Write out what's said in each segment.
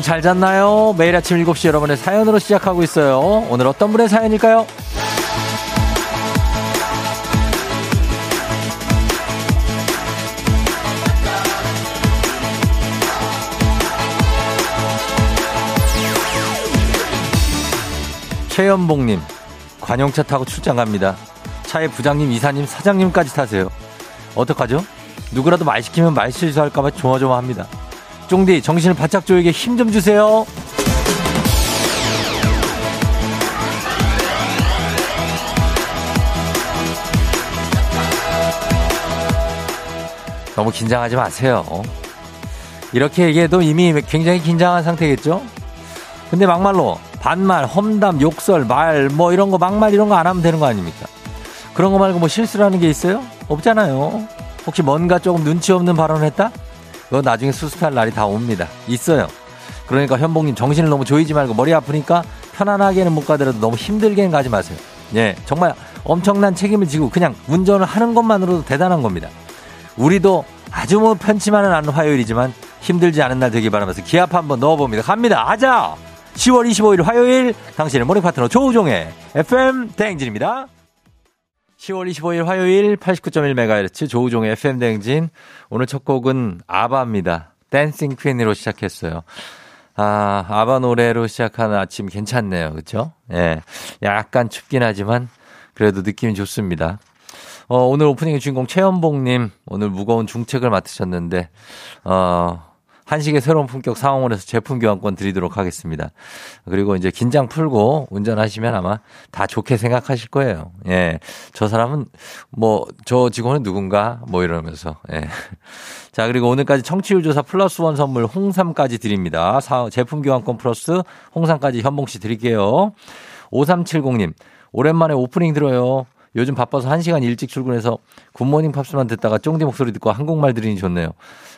여러분 잘 잤나요? 매일 아침 7시 여러분의 사연으로 시작하고 있어요. 오늘 어떤 분의 사연일까요? 최연봉님, 관용차 타고 출장 갑니다. 차에 부장님, 이사님, 사장님까지 타세요. 어떡하죠? 누구라도 말 시키면 말 실수할까봐 조마조마합니다. 쫑디 정신을 바짝 조이게 힘 좀 주세요. 너무 긴장하지 마세요. 이렇게 얘기해도 이미 굉장히 긴장한 상태겠죠? 근데 막말로 반말, 험담, 욕설, 말, 뭐 이런 거 막말 이런 거 안 하면 되는 거 아닙니까? 그런 거 말고 뭐 실수를 하는 게 있어요? 없잖아요. 혹시 뭔가 조금 눈치 없는 발언을 했다? 그거 나중에 수습할 날이 다 옵니다. 있어요. 그러니까 현봉님 정신을 너무 조이지 말고 머리 아프니까 편안하게는 못 가더라도 너무 힘들게는 가지 마세요. 예, 정말 엄청난 책임을 지고 그냥 운전을 하는 것만으로도 대단한 겁니다. 우리도 아주 뭐 편치만은 않은 화요일이지만 힘들지 않은 날 되길 바라면서 기합 한번 넣어봅니다. 갑니다. 하자! 10월 25일 화요일 당신의 모닝 파트너 조우종의 FM 대행진입니다. 10월 25일 화요일 89.1MHz 조우종의 FM 대행진. 오늘 첫 곡은 아바입니다. 댄싱 퀸으로 시작했어요. 아, 아바 노래로 시작하는 아침 괜찮네요. 그쵸? 예. 약간 춥긴 하지만 그래도 느낌이 좋습니다. 어, 오늘 오프닝의 주인공 최연봉님 오늘 무거운 중책을 맡으셨는데, 어, 한식의 새로운 품격 상황원에서 제품 교환권 드리도록 하겠습니다. 그리고 이제 긴장 풀고 운전하시면 아마 다 좋게 생각하실 거예요. 예. 저 사람은 뭐, 저 직원은 누군가? 뭐 이러면서, 예. 자, 그리고 오늘까지 청취율 조사 plus one 선물 홍삼까지 드립니다. 사, 제품 교환권 플러스 홍삼까지 현봉 씨 드릴게요. 5370님, 오랜만에 오프닝 들어요. 요즘 바빠서 1시간 일찍 출근해서 굿모닝 팝스만 듣다가 쫑디 목소리 듣고 한국말 들으니 좋네요.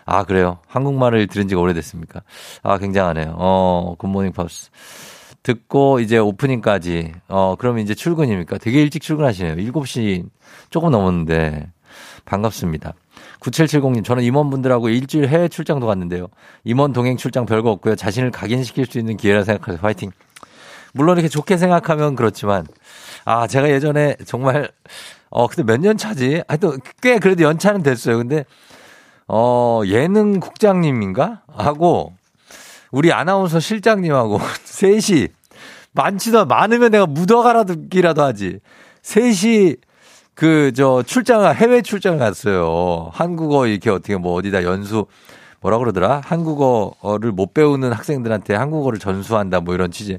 아, 그래요. 한국말을 들은 지가 오래됐습니까? 아, 굉장하네요. 어, 굿모닝 팝스. 듣고 이제 오프닝까지. 어, 그러면 이제 출근입니까? 되게 일찍 출근하시네요. 7시 조금 넘었는데. 반갑습니다. 9770님, 저는 임원분들하고 일주일 해외 출장도 갔는데요. 임원 동행 출장 별거 없고요. 자신을 각인시킬 수 있는 기회라 생각해서 화이팅. 물론 이렇게 좋게 생각하면 그렇지만, 아, 제가 예전에 정말, 어, 근데 몇 년 차지? 하여튼 꽤 그래도 연차는 됐어요. 근데, 어, 예능 국장님인가? 하고, 우리 아나운서 실장님하고 셋이, 많지도, 많으면 내가 묻어가라기라도 하지. 셋이, 그, 저, 출장, 해외 출장을 갔어요. 한국어 이렇게 어떻게 뭐 어디다 연수, 뭐라 그러더라? 한국어를 못 배우는 학생들한테 한국어를 전수한다 뭐 이런 취지.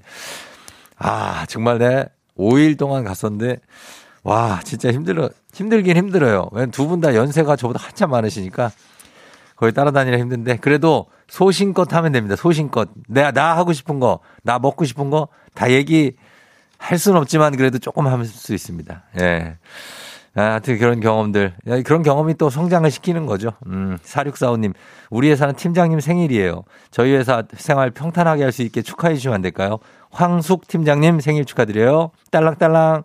아, 정말 내 5일 동안 갔었는데, 와, 진짜 힘들어, 힘들긴 힘들어요. 왜냐면 두 분 다 연세가 저보다 한참 많으시니까 거의 따라다니라 힘든데, 그래도 소신껏 하면 됩니다. 소신껏. 내가, 나 하고 싶은 거, 나 먹고 싶은 거 다 얘기 할 수는 없지만 그래도 조금 할 수 있습니다. 예. 아, 하여튼 그런 경험들. 그런 경험이 또 성장을 시키는 거죠. 음, 4645님. 우리 회사는 팀장님 생일이에요. 저희 회사 생활 평탄하게 할 수 있게 축하해 주시면 안 될까요? 황숙 팀장님 생일 축하드려요. 딸랑딸랑.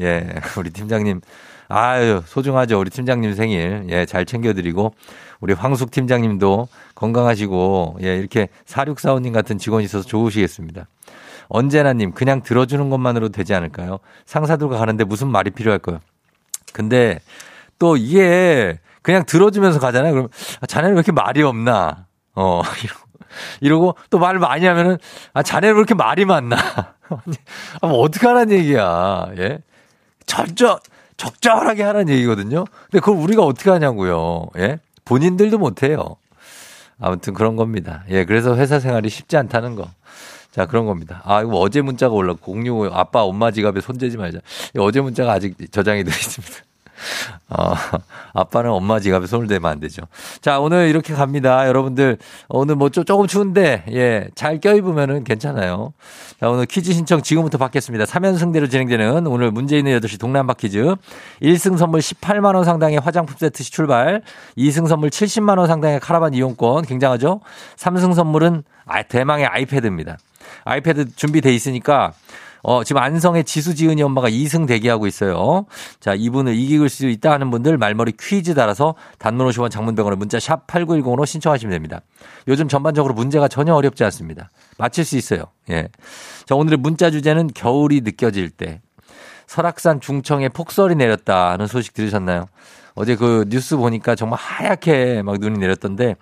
예, 우리 팀장님. 아유, 소중하죠. 우리 팀장님 생일. 예, 잘 챙겨드리고. 우리 황숙 팀장님도 건강하시고, 예, 이렇게 4645님 같은 직원이 있어서 좋으시겠습니다. 언제나님, 그냥 들어주는 것만으로도 되지 않을까요? 상사들과 가는데 무슨 말이 필요할까요? 근데 또 이게 그냥 들어주면서 가잖아요. 그럼 아, 자네는 왜 이렇게 말이 없나? 어, 이러고, 이러고 또 말 많이 하면은 아, 자네는 왜 이렇게 말이 많나? 아, 뭐 하라는 얘기야. 예? 절적, 적절하게 하라는 얘기거든요. 근데 그걸 우리가 어떻게 하냐고요. 예? 본인들도 못 해요. 아무튼 그런 겁니다. 예, 그래서 회사 생활이 쉽지 않다는 거. 자, 그런 겁니다. 아, 이거 어제 문자가 올라고 065 아빠 엄마 지갑에 손재지 말자. 어제 문자가 아직 저장이 되어 있습니다. 어, 아빠는 엄마 지갑에 손을 대면 안 되죠. 자, 오늘 이렇게 갑니다. 여러분들, 오늘 뭐 조금 추운데, 예, 잘 껴입으면은 괜찮아요. 자, 오늘 퀴즈 신청 지금부터 받겠습니다. 3연승대로 진행되는 오늘 문제 있는 8시 동남바 퀴즈. 1승 선물 18만원 상당의 화장품 세트 시 출발. 2승 선물 70만원 상당의 카라반 이용권. 굉장하죠? 3승 선물은 아, 대망의 아이패드입니다. 아이패드 준비돼 있으니까 어, 지금 안성의 지수지은이 엄마가 2승 대기하고 있어요. 자, 이분을 이길 수 있다 하는 분들 말머리 퀴즈 달아서 단문 50원 장문병원에 문자 샵 8910으로 신청하시면 됩니다. 요즘 전반적으로 문제가 전혀 어렵지 않습니다. 맞힐 수 있어요. 예. 자, 오늘의 문자 주제는 겨울이 느껴질 때. 설악산 중청에 폭설이 내렸다 하는 소식 들으셨나요? 어제 그 뉴스 보니까 정말 하얗게 막 눈이 내렸던데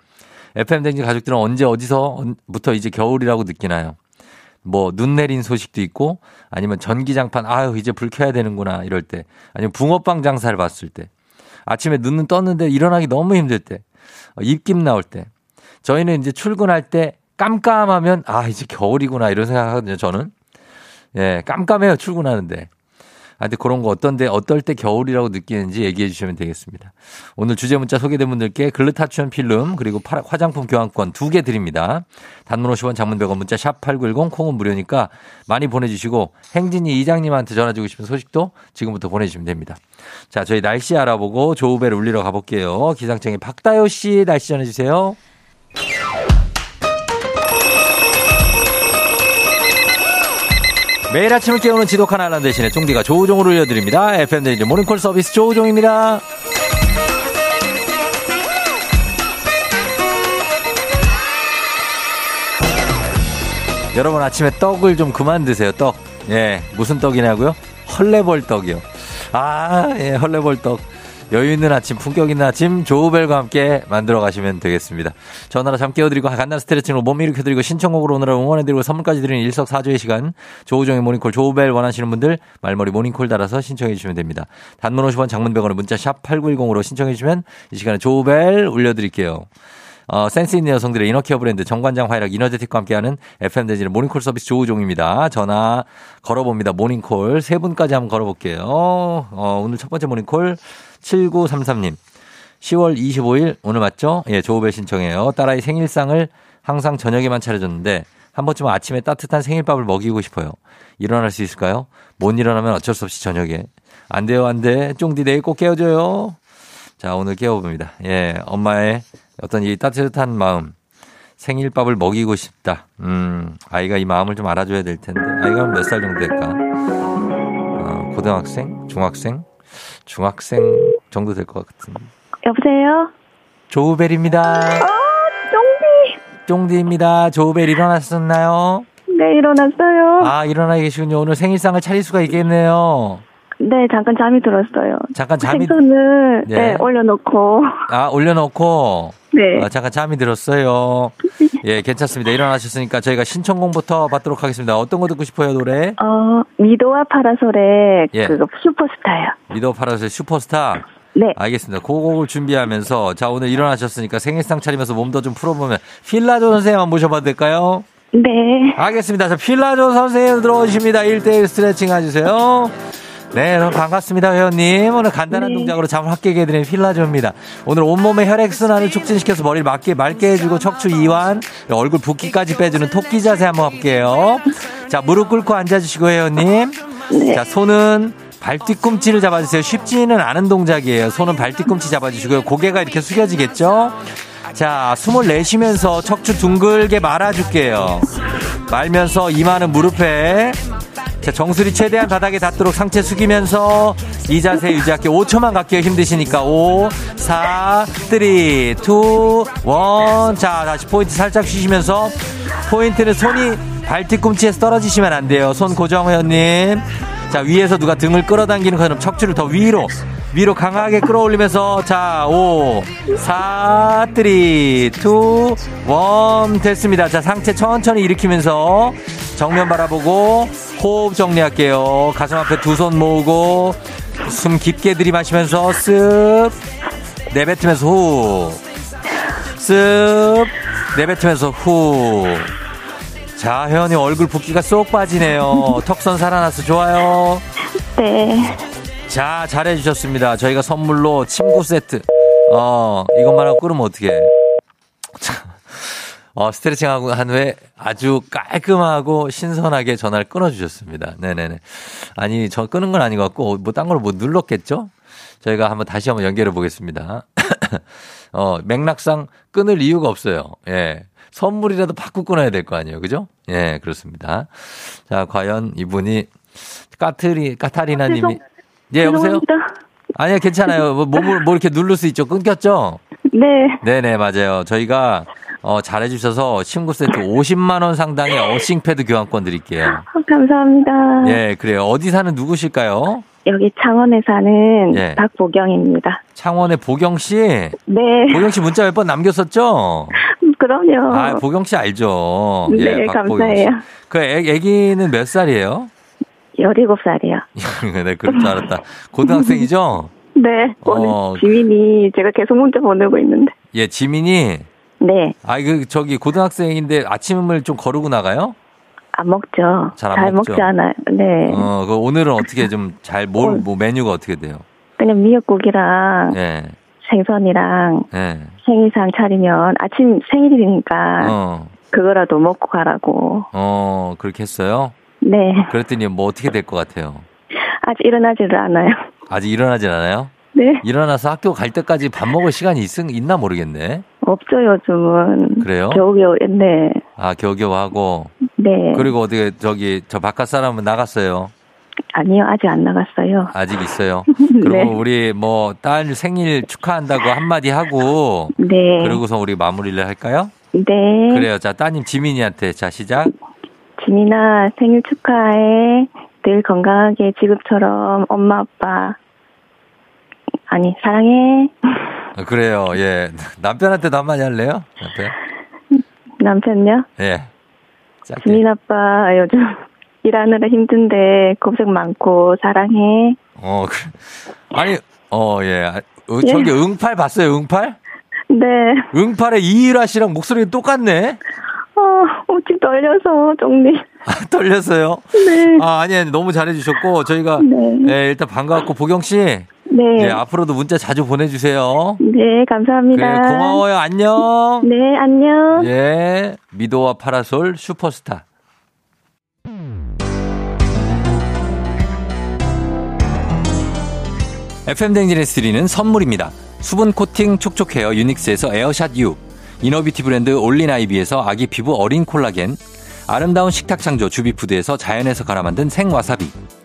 FM 댕지 가족들은 언제 어디서부터 이제 겨울이라고 느끼나요? 뭐 눈 내린 소식도 있고 아니면 전기장판 아유 이제 불 켜야 되는구나 이럴 때 아니면 붕어빵 장사를 봤을 때 아침에 눈은 떴는데 일어나기 너무 힘들 때 어, 입김 나올 때 저희는 이제 출근할 때 깜깜하면 아 이제 겨울이구나 이런 생각하거든요 저는. 예 깜깜해요 출근하는데 아, 근데 그런 거 어떤데, 어떨 때 겨울이라고 느끼는지 얘기해 주시면 되겠습니다. 오늘 주제 문자 소개된 분들께 글루타치온 필름, 그리고 화장품 교환권 두 개 드립니다. 단문 50원 장문 100원 문자 샵 8910 콩은 무료니까 많이 보내주시고 행진이 이장님한테 전화 주고 싶은 소식도 지금부터 보내주시면 됩니다. 자, 저희 날씨 알아보고 조우배를 울리러 가볼게요. 기상청의 박다효 씨 날씨 전해주세요. 매일 아침을 깨우는 지독한 알람 대신에 종디가 조우종을 올려드립니다. FM대리즈 모닝콜 서비스 조우종입니다. 여러분 아침에 떡을 좀 그만 드세요. 떡. 예, 무슨 떡이냐고요? 헐레벌 떡이요. 아, 예, 헐레벌 떡. 여유 있는 아침, 품격 있는 아침, 조우벨과 함께 만들어 가시면 되겠습니다. 전화로 잠 깨워드리고 간단 스트레칭으로 몸 일으켜드리고 신청곡으로 오늘은 응원해드리고 선물까지 드리는 일석사조의 시간. 조우종의 모닝콜, 조우벨 원하시는 분들 말머리 모닝콜 달아서 신청해 주시면 됩니다. 단문 50원 장문 100원의 문자 샵 8910으로 신청해 주시면 이 시간에 조우벨 올려드릴게요. 어, 센스 있는 여성들의 inner care 브랜드 정관장 화이락 이너제틱과 함께하는 FM 대행진의 모닝콜 서비스 조우종입니다. 전화 걸어봅니다. 모닝콜 세 분까지 한번 걸어볼게요. 어, 오늘 첫 번째 모닝콜 7933님. 10월 25일 오늘 맞죠? 예, 조우벨 신청해요. 딸아이 생일상을 항상 저녁에만 차려줬는데 한 번쯤 아침에 따뜻한 생일밥을 먹이고 싶어요. 일어날 수 있을까요? 못 일어나면 어쩔 수 없이 저녁에. 안 돼요, 안 돼. 쫑디 내일 꼭 깨워줘요. 자, 오늘 깨워봅니다. 예, 엄마의 어떤 이 따뜻한 마음. 생일밥을 먹이고 싶다. 음, 아이가 이 마음을 좀 알아줘야 될 텐데. 아이가 몇 살 정도 될까? 어, 고등학생? 중학생? 중학생 정도 될 것 같은데. 여보세요? 조우벨입니다. 아, 쫑디. 쫑디입니다. 조우벨 일어났었나요? 네, 일어났어요. 아, 일어나 계시군요. 오늘 생일상을 차릴 수가 있겠네요. 네, 잠깐 잠이 들었어요. 잠깐 잠이 생선을 네. 네, 올려놓고. 아, 올려놓고. 네. 아, 잠깐 잠이 들었어요. 예, 괜찮습니다. 일어나셨으니까 저희가 신청곡부터 받도록 하겠습니다. 어떤 거 듣고 싶어요, 노래? 어, 미도와 파라솔의 예. 그 슈퍼스타요. 미도와 파라솔의 슈퍼스타. 네. 알겠습니다. 그 곡을 준비하면서 자 오늘 일어나셨으니까 생일상 차리면서 몸도 좀 풀어보면 필라조 선생님 한번 모셔봐도 될까요? 네. 알겠습니다. 자 필라조 선생님 들어오십니다. 1대1 스트레칭 해주세요. 네, 반갑습니다, 회원님. 오늘 간단한 네. 동작으로 잠을 확 깨게 해드리는 필라조입니다. 오늘 온몸의 혈액순환을 促진시켜서 머리를 맑게, 맑게 해주고 척추 이완, 얼굴 붓기까지 빼주는 토끼 자세 한번 할게요. 자, 무릎 꿇고 앉아주시고, 회원님. 네. 자, 손은 발 뒤꿈치를 잡아주세요. 쉽지는 않은 동작이에요. 손은 발 뒤꿈치 잡아주시고요. 고개가 이렇게 숙여지겠죠? 자, 숨을 내쉬면서 척추 둥글게 말아줄게요. 말면서 이마는 무릎에 자, 정수리 최대한 바닥에 닿도록 상체 숙이면서 이 자세 유지할게요. 5초만 갈게요. 힘드시니까. 5, 4, 3, 2, 1. 자, 다시 포인트 살짝 쉬시면서 포인트는 손이 발 뒤꿈치에서 떨어지시면 안 돼요. 손 고정 회원님. 자, 위에서 누가 등을 끌어당기는 것처럼 척추를 더 위로, 위로 강하게 끌어올리면서, 자, 5, 4, 3, 2, 1. 됐습니다. 자, 상체 천천히 일으키면서 정면 바라보고 호흡 정리할게요. 가슴 앞에 두 손 모으고 숨 깊게 들이마시면서 쓱 내뱉으면서 후. 쓱 내뱉으면서 후. 자, 회원님 얼굴 붓기가 쏙 빠지네요. 턱선 살아나서 좋아요. 네. 자, 잘해주셨습니다. 저희가 선물로 침구 세트. 어, 이것만 하고 끓으면 어떡해. 어, 스트레칭 하고 한 후에 아주 깔끔하고 신선하게 전화를 끊어주셨습니다. 네네네. 아니, 저 끊은 건 아닌 것 같고, 뭐, 딴 걸 뭐 눌렀겠죠? 저희가 한번 다시 한번 연결해 보겠습니다. 어, 맥락상 끊을 이유가 없어요. 예. 선물이라도 받고 끊어야 될 거 아니에요. 그죠? 예, 그렇습니다. 자, 과연 이분이 까트리, 까타리나 님이. 예, 여보세요? 아니요, 괜찮아요. 뭐, 몸을, 뭐 이렇게 누를 수 있죠. 끊겼죠? 네. 네네, 맞아요. 저희가 어, 잘해주셔서 친구 세트 50만원 상당의 어싱패드 교환권 드릴게요. 어, 감사합니다. 예, 그래요. 어디 사는 누구실까요? 여기 창원에 사는 예. 박보경입니다. 창원의 보경 씨? 네. 보경 씨 문자 몇 번 남겼었죠? 그럼요. 아, 보경 씨 알죠? 네, 예, 감사해요. 그 애, 애기는 몇 살이에요? 17살이요. 네, 그럴 줄 알았다. 고등학생이죠? 네. 오늘 어, 지민이 제가 계속 문자 보내고 있는데. 예, 지민이 네. 아, 그, 저기, 고등학생인데 아침을 좀 거르고 나가요? 안 먹죠. 잘안 먹죠. 먹지 않아요. 네. 어, 그 오늘은 어떻게 좀 잘, 뭘, 뭐 메뉴가 어떻게 돼요? 그냥 미역국이랑. 네. 생선이랑. 네. 생일상 차리면 아침 생일이니까. 어. 그거라도 먹고 가라고. 어, 그렇게 했어요? 네. 그랬더니 뭐 어떻게 될 것 같아요? 아직 일어나지를 않아요. 아직 일어나질 않아요? 네. 일어나서 학교 갈 때까지 밥 먹을 시간이 있, 있나 모르겠네. 없죠, 요즘은. 그래요? 겨우겨우, 네. 아, 겨우겨우 하고? 네. 그리고 어디, 저기, 저 바깥 사람은 나갔어요? 아니요, 아직 안 나갔어요. 아직 있어요? 그리고 네. 우리 뭐, 딸 생일 축하한다고 한마디 하고. 네. 그러고서 우리 마무리를 할까요? 네. 그래요. 자, 따님 지민이한테, 자, 시작. 지민아, 생일 축하해. 늘 건강하게 지금처럼 엄마, 아빠, 아니, 사랑해. 아, 그래요, 예. 남편한테도 한마디 할래요? 남편? 남편요? 예. 지민 아빠 요즘 일하느라 힘든데 고생 많고 사랑해. 어, 그, 아니, 어, 예. 어, 저기 예. 응팔 봤어요, 응팔? 네. 응팔의 이일아 씨랑 목소리가 똑같네? 어, 오직 떨려서, 정리. 아, 떨렸어요? 네. 아, 아니, 너무 잘해주셨고, 저희가, 네. 예, 일단 반가웠고, 보경씨. 네. 네. 앞으로도 문자 자주 보내주세요. 네, 감사합니다. 그래, 고마워요. 안녕. 네, 안녕. 예. 미도와 파라솔 슈퍼스타. FM 대행진에서 드리는 선물입니다. 수분 코팅 촉촉 헤어 유닉스에서 에어샷 U. inner beauty 브랜드 올린 아이비에서 아기 피부 어린 콜라겐. 아름다운 식탁 창조 주비푸드에서 자연에서 갈아 만든 생와사비.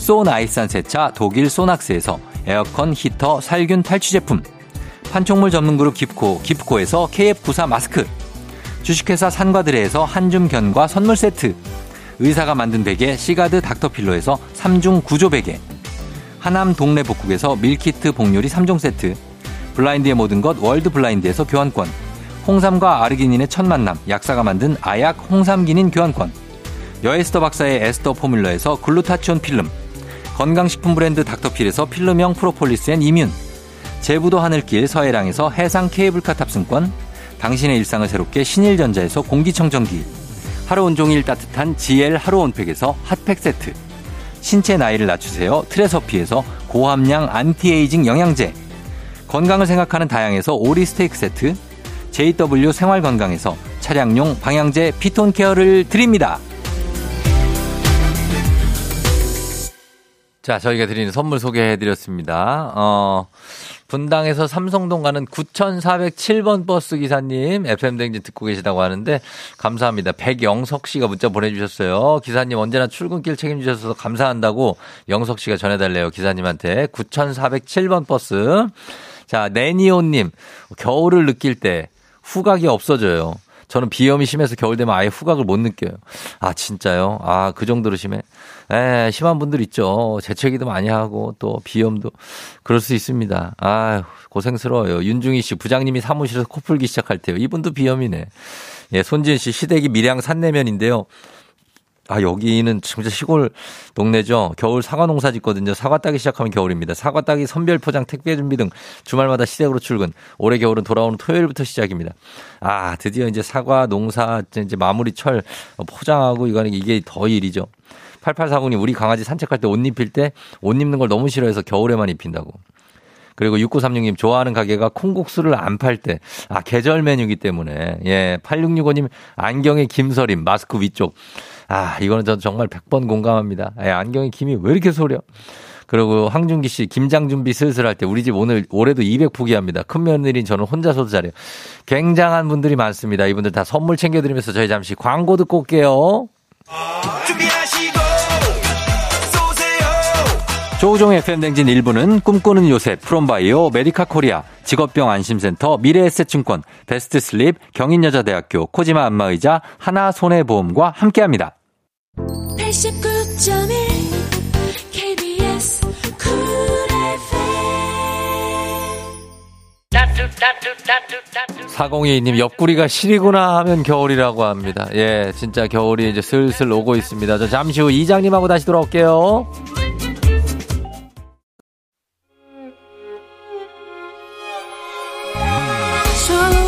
소나이산 세차 독일 소낙스에서 에어컨 히터 살균 탈취 제품 판촉물 전문 그룹 기프코 기프코에서 KF94 마스크 주식회사 산과드레에서 한줌 견과 선물 세트 의사가 만든 베개 시가드 닥터필로에서 3중 구조 베개 하남 동네 복국에서 밀키트 복요리 3종 세트 블라인드의 모든 것 월드 블라인드에서 교환권 홍삼과 아르기닌의 첫 만남 약사가 만든 아약 홍삼기닌 교환권 여에스터 박사의 에스터 포뮬러에서 글루타치온 필름 건강식품 브랜드 닥터필에서 필름형 프로폴리스 앤 이뮨. 제부도 하늘길 서해랑에서 해상 케이블카 탑승권. 당신의 일상을 새롭게 신일전자에서 공기청정기. 하루 온종일 따뜻한 GL 하루 온팩에서 핫팩 세트. 신체 나이를 낮추세요. 트레서피에서 고함량 안티에이징 영양제. 건강을 생각하는 다양에서 오리 스테이크 세트. JW 생활건강에서 차량용 방향제 피톤 케어를 드립니다. 자, 저희가 드리는 선물 소개해 드렸습니다. 어, 분당에서 삼성동 가는 9407번 버스 기사님, FM댕진 듣고 계시다고 하는데, 감사합니다. 백영석 씨가 문자 보내주셨어요. 기사님 언제나 출근길 책임주셔서 감사한다고 영석 씨가 전해달래요. 기사님한테. 9407번 버스. 자, 네니오님, 겨울을 느낄 때 후각이 없어져요. 저는 비염이 심해서 겨울 되면 아예 후각을 못 느껴요. 아, 진짜요? 아, 그 정도로 심해? 예, 심한 분들 있죠. 재채기도 많이 하고 또 비염도 그럴 수 있습니다. 아, 고생스러워요. 윤중희 씨 부장님이 사무실에서 코 풀기 시작할 때요. 이분도 비염이네. 예, 손진 씨 시댁이 밀양 산내면인데요. 아, 여기는 진짜 시골 동네죠. 겨울 사과 농사 짓거든요. 사과 따기 시작하면 겨울입니다. 사과 따기 선별 포장 택배 준비 등 주말마다 시댁으로 출근. 올해 겨울은 돌아오는 토요일부터 시작입니다. 아, 드디어 이제 사과 농사 이제 마무리 철 포장하고 이거는 이게 더 일이죠. 8840님, 우리 강아지 산책할 때 옷 입힐 때 옷 입는 걸 너무 싫어해서 겨울에만 입힌다고. 그리고 6936님 좋아하는 가게가 콩국수를 안 팔 때. 아, 계절 메뉴기 때문에. 예. 8665님 안경에 김서림 마스크 위쪽. 아, 이거는 저 정말 100번 공감합니다. 예, 안경에 김이 왜 이렇게 소려? 그리고 황준기 씨, 김장 준비 슬슬 할 때 우리 집 오늘 올해도 200 포기합니다. 큰 며느리인 저는 혼자서도 잘해요. 굉장한 분들이 많습니다. 이분들 다 선물 챙겨드리면서 저희 잠시 광고 듣고 올게요. 준비하 조우종의 FM대행진 1부는 꿈꾸는 요셉, 프롬바이오, 메디카 코리아, 직업병 안심센터, 미래에셋증권, 베스트슬립, 경인여자대학교, 코지마 안마의자, 하나손해보험과 함께합니다. 89.1 KBS 사공이님 옆구리가 시리구나 하면 겨울이라고 합니다. 예, 진짜 겨울이 이제 슬슬 오고 있습니다. 저 잠시 후 이장님하고 다시 돌아올게요.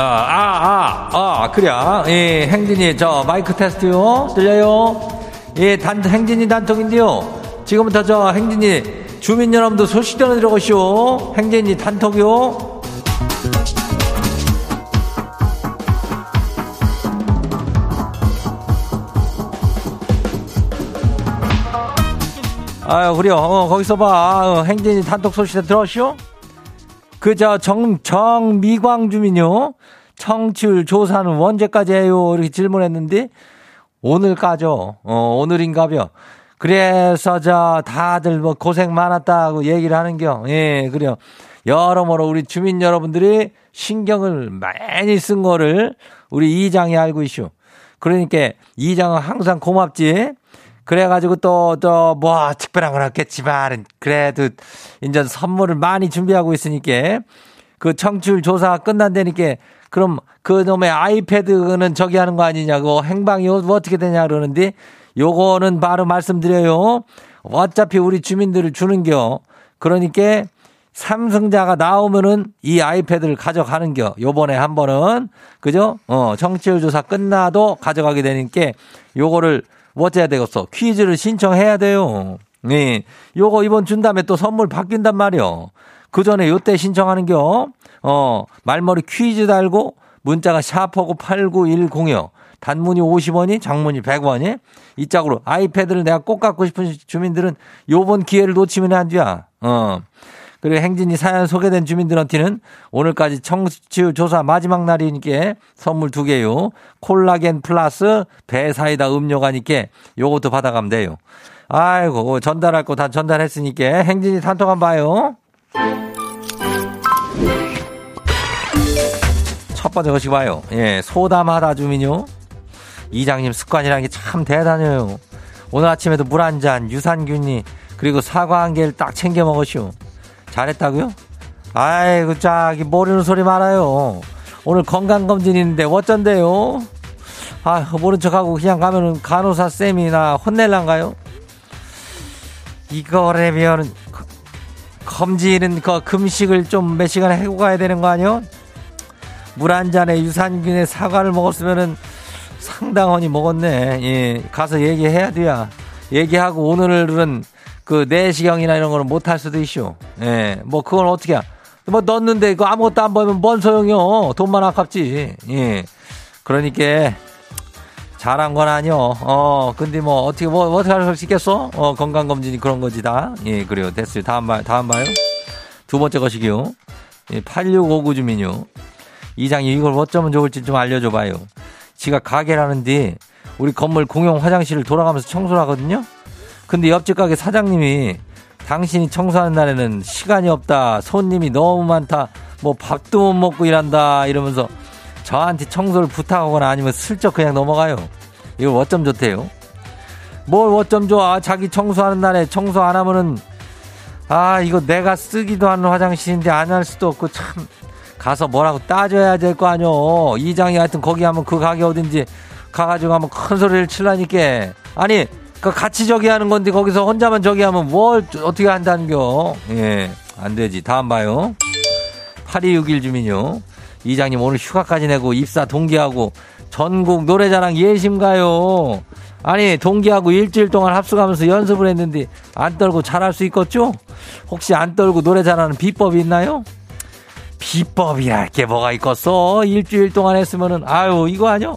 아, 아, 아, 아, 그래. 예, 행진이, 저, 마이크 테스트요. 들려요? 예, 단, 행진이 단톡인데요. 지금부터 저, 행진이, 주민 여러분도 소식 전해드려보시오. 행진이 단톡요. 아유, 그래요. 어, 거기서 봐. 어, 행진이 단톡 소식 들었시오? 그, 저, 정, 정미광 주민요. 청취율 조사는 언제까지 해요? 이렇게 질문했는데, 오늘까죠. 어, 오늘인가벼. 그래서 저, 다들 뭐 고생 많았다고 얘기를 하는겨. 예, 그래요. 여러모로 우리 주민 여러분들이 신경을 많이 쓴 거를 우리 이장이 알고 있슈. 그러니까 이장은 항상 고맙지. 그래가지고 또, 또, 뭐, 특별한 건 없겠지만, 그래도, 이제 선물을 많이 준비하고 있으니까, 그 청취율 조사가 끝난다니까, 그럼 그 놈의 아이패드는 저기 하는 거 아니냐고, 행방이 어떻게 되냐 그러는데, 요거는 바로 말씀드려요. 어차피 우리 주민들을 주는겨. 그러니까, 삼성자가 나오면은 이 아이패드를 가져가는겨. 요번에 한 번은. 그죠? 어, 청취율 조사 끝나도 가져가게 되니까, 요거를 뭐 어째야 되겠어? 퀴즈를 신청해야 돼요. 네. 요거 이번 준 다음에 또 선물 바뀐단 말이요. 그 전에 요때 신청하는 겨. 어, 말머리 퀴즈 달고 문자가 샤프하고 8910이요. 단문이 50원이, 장문이 100원이. 이 짝으로 아이패드를 내가 꼭 갖고 싶은 주민들은 요번 기회를 놓치면 안 돼야. 어. 그리고 행진이 사연 소개된 주민들한테는 오늘까지 청취율 조사 마지막 날이니까 선물 두 개요. 콜라겐 플러스 배사이다 음료가니까 요것도 받아가면 돼요. 아이고 전달할 거 다 전달했으니까 행진이 단톡 한번 봐요. 첫 번째 것이 봐요. 예, 소담하다 주민요. 이장님 습관이라는 게 참 대단해요. 오늘 아침에도 물 한 잔, 유산균이, 그리고 사과 한 개를 딱 챙겨 먹으시오. 잘했다고요? 아이고, 자기 모르는 소리 말아요. 오늘 건강검진 있는데 어쩐데요? 아, 모른 척하고 그냥 가면은 간호사 쌤이나 혼낼란가요? 이거라면 검진은 그 금식을 좀 몇 시간 해고 가야 되는 거 아니요? 물 한 잔에 유산균에 사과를 먹었으면은 상당하니 먹었네. 예, 가서 얘기해야 돼야. 얘기하고 오늘은 그 내시경이나 이런 거는 못 할 수도 있슈. 예, 뭐 그건 어떻게 야. 뭐 넣었는데 그 아무것도 안 보이면 뭔 소용이요. 돈만 아깝지. 예. 그러니까 잘한 건 아니요. 어, 근데 뭐 어떻게 뭐 어떻게 할 수 있겠어? 어, 건강 검진이 그런 거지 다. 예, 그래요. 됐어요. 다음 말 다음 봐요. 두 번째 것이기요. 예, 8659 주민요. 이장이 이걸 어쩌면 좋을지 좀 알려줘 봐요. 지가 가게라는데 우리 건물 공용 화장실을 돌아가면서 청소를 하거든요. 근데 옆집 가게 사장님이 당신이 청소하는 날에는 시간이 없다. 손님이 너무 많다. 뭐 밥도 못 먹고 일한다. 이러면서 저한테 청소를 부탁하거나 아니면 슬쩍 그냥 넘어가요. 이거 어쩜 좋대요. 뭘 어쩜 좋아. 자기 청소하는 날에 청소 안 하면은 아, 이거 내가 쓰기도 하는 화장실인데 안 할 수도 없고 참 가서 뭐라고 따져야 될 거 아니오. 이장이 하여튼 거기 하면 그 가게 어딘지 가가지고 하면 큰 소리를 칠라니까. 아니, 그 같이 저기 하는 건데 거기서 혼자만 저기 하면 뭘 어떻게 한다는겨. 예, 안 되지. 다음 봐요. 8261 주민요. 이장님 오늘 휴가까지 내고 입사 동기하고 전국 노래자랑 예심 가요. 아니 동기하고 일주일 동안 합숙하면서 연습을 했는데 안 떨고 잘할 수 있겠죠? 혹시 안 떨고 노래 잘하는 비법이 있나요? 비법이랄 게 뭐가 있겠어? 일주일 동안 했으면은 아유 이거 아니요?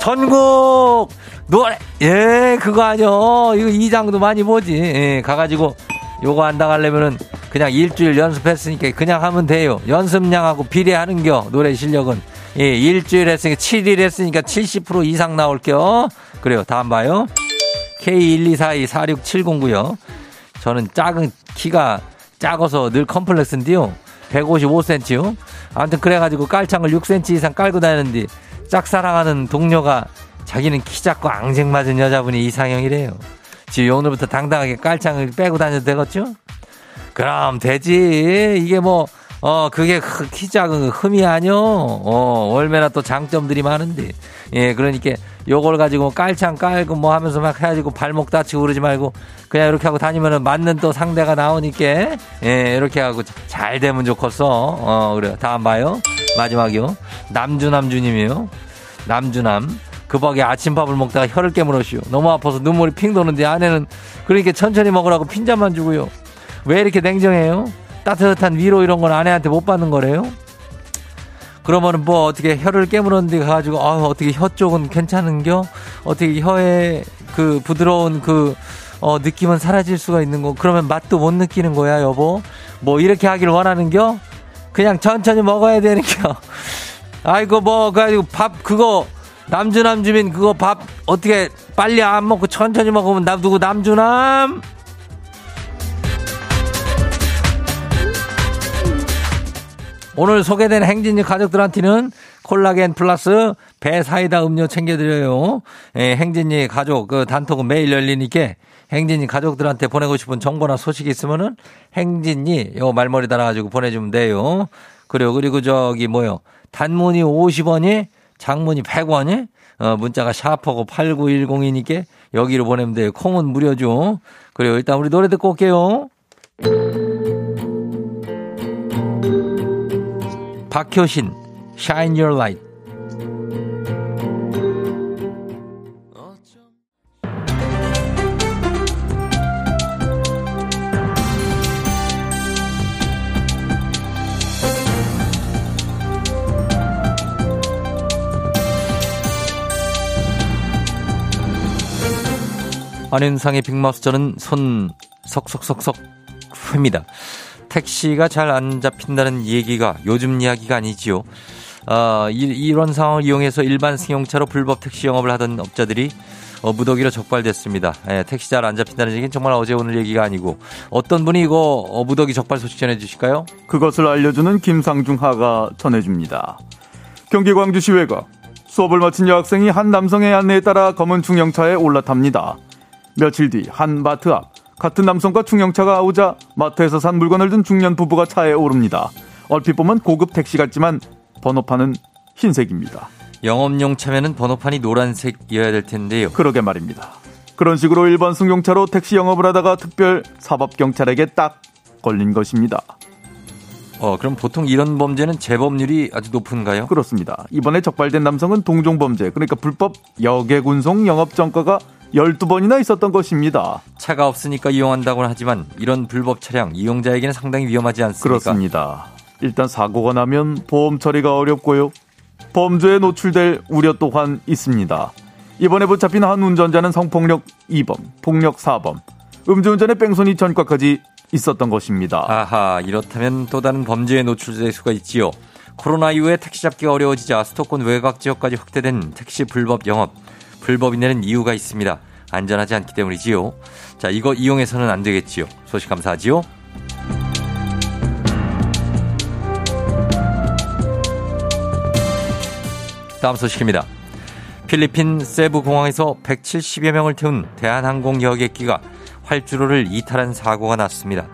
전국 노래 예 그거 아니요? 이거 이장도 많이 보지. 예, 가가지고 요거 한다 하려면은 그냥 일주일 연습했으니까 그냥 하면 돼요. 연습량하고 비례하는겨 노래 실력은. 예, 일주일 했으니까 7일 했으니까 70% 이상 나올게요. 그래요. 다음 봐요. K124246709요. 저는 작은 키가 작아서 늘 컴플렉스인데요. 155cm요. 아무튼 그래가지고 깔창을 6cm 이상 깔고 다니는데 짝사랑하는 동료가 자기는 키 작고 앙증 맞은 여자분이 이상형이래요. 지금 오늘부터 당당하게 깔창을 빼고 다녀도 되겠죠? 그럼 되지. 이게 뭐, 어, 그게 키 작은 흠이 아니요. 어, 얼마나 또 장점들이 많은데. 예, 그러니까 요걸 가지고 깔창 깔고 뭐 하면서 막 해가지고 발목 다치고 그러지 말고 그냥 이렇게 하고 다니면은 맞는 또 상대가 나오니까 예, 이렇게 하고 잘 되면 좋겠어. 어, 그래요. 다음 봐요. 마지막이요. 남주남주님이요. 남주남. 급하게 아침밥을 먹다가 혀를 깨물었슈. 너무 아파서 눈물이 핑 도는데 아내는 그러니까 천천히 먹으라고 핀잔만 주고요. 왜 이렇게 냉정해요? 따뜻한 위로 이런 건 아내한테 못 받는 거래요? 그러면은 뭐 어떻게 혀를 깨물었는데 가가지고 아 어떻게 혀 쪽은 괜찮은겨? 어떻게 혀에 그 부드러운 그 어, 느낌은 사라질 수가 있는 거. 그러면 맛도 못 느끼는 거야, 여보. 뭐 이렇게 하길 원하는겨? 그냥 천천히 먹어야 되는겨. 아이고 뭐 가지고 밥 그거 남주남 주민 그거 밥 어떻게 빨리 안 먹고 천천히 먹으면 남 누구 남주남? 오늘 소개된 행진이 가족들한테는 콜라겐 플러스 배 사이다 음료 챙겨드려요. 예, 행진이 가족 그 단톡은 매일 열리니까 행진이 가족들한테 보내고 싶은 정보나 소식이 있으면은 행진이 요 말머리 달아가지고 보내주면 돼요. 그리고 그리고 저기 뭐요 단문이 50원이 장문이 100원이 어, 문자가 샤프고 8910이니까 여기로 보내면 돼요. 콩은 무료죠. 그리고 일단 우리 노래 듣고 올게요. 박효신, Shine Your Light. 안윤상의 빅마우스 저는 손 석석석석 회입니다. 택시가 잘 안 잡힌다는 얘기가 요즘 이야기가 아니지요. 어, 이, 런 상황을 이용해서 일반 승용차로 불법 택시 영업을 하던 업자들이 어, 무더기로 적발됐습니다. 예, 택시 잘 안 잡힌다는 얘기는 정말 어제 오늘 얘기가 아니고 어떤 분이 이거 어, 무더기 적발 소식 전해주실까요? 그것을 알려주는 김상중 하가 전해줍니다. 경기 광주시외가 수업을 마친 여학생이 한 남성의 안내에 따라 검은 중형차에 올라탑니다. 며칠 뒤 한 마트 앞 같은 남성과 중형차가 오자 마트에서 산 물건을 든 중년 부부가 차에 오릅니다. 얼핏 보면 고급 택시 같지만 번호판은 흰색입니다. 영업용 차면은 번호판이 노란색이어야 될 텐데요. 그러게 말입니다. 그런 식으로 일반 승용차로 택시 영업을 하다가 특별 사법 경찰에게 딱 걸린 것입니다. 어, 그럼 보통 이런 범죄는 재범률이 아주 높은가요? 그렇습니다. 이번에 적발된 남성은 동종 범죄, 그러니까 불법 여객운송 영업정가가 12번이나 있었던 것입니다. 차가 없으니까 이용한다고는 하지만 이런 불법 차량 이용자에게는 상당히 위험하지 않습니까? 그렇습니다. 일단 사고가 나면 보험 처리가 어렵고요. 범죄에 노출될 우려 또한 있습니다. 이번에 붙잡힌 한 운전자는 성폭력 2범, 폭력 4범, 음주운전의 뺑소니 전과까지 있었던 것입니다. 아하, 이렇다면 또 다른 범죄에 노출될 수가 있지요. 코로나 이후에 택시 잡기가 어려워지자 수도권 외곽 지역까지 확대된 택시 불법 영업. 불법이 내는 이유가 있습니다. 안전하지 않기 때문이지요. 자, 이거 이용해서는 안 되겠지요. 소식 감사하지요. 다음 소식입니다. 필리핀 세부 공항에서 170여 명을 태운 대한항공 여객기가 활주로를 이탈한 사고가 났습니다.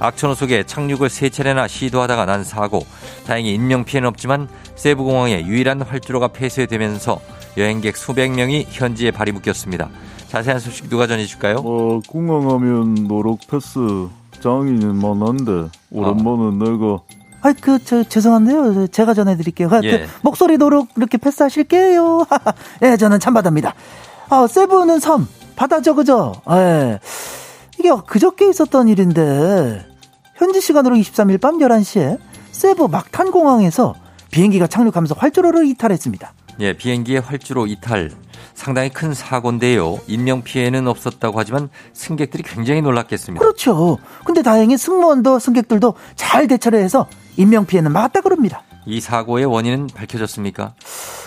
악천후 속에 착륙을 세 차례나 시도하다가 난 사고. 다행히 인명 피해는 없지만 세부 공항의 유일한 활주로가 폐쇄되면서 여행객 수백 명이 현지에 발이 묶였습니다. 자세한 소식 누가 전해줄까요? 어, 공항하면 노력 패스 장이는 많은데 오랜만에 아. 내가 아, 그, 저, 죄송한데요. 제가 전해드릴게요. 그, 예. 그 목소리 노력 이렇게 패스하실게요. 예, 저는 참바다입니다. 아, 세부는 섬, 바다죠, 그죠? 예. 이게 그저께 있었던 일인데, 현지 시간으로 23일 밤 11시에 세부 막탄 공항에서 비행기가 착륙하면서 활주로를 이탈했습니다. 예, 비행기의 활주로 이탈. 상당히 큰 사고인데요. 인명 피해는 없었다고 하지만 승객들이 굉장히 놀랐겠습니다. 그렇죠. 근데 다행히 승무원도 승객들도 잘 대처를 해서 인명 피해는 막았다 그럽니다. 이 사고의 원인은 밝혀졌습니까?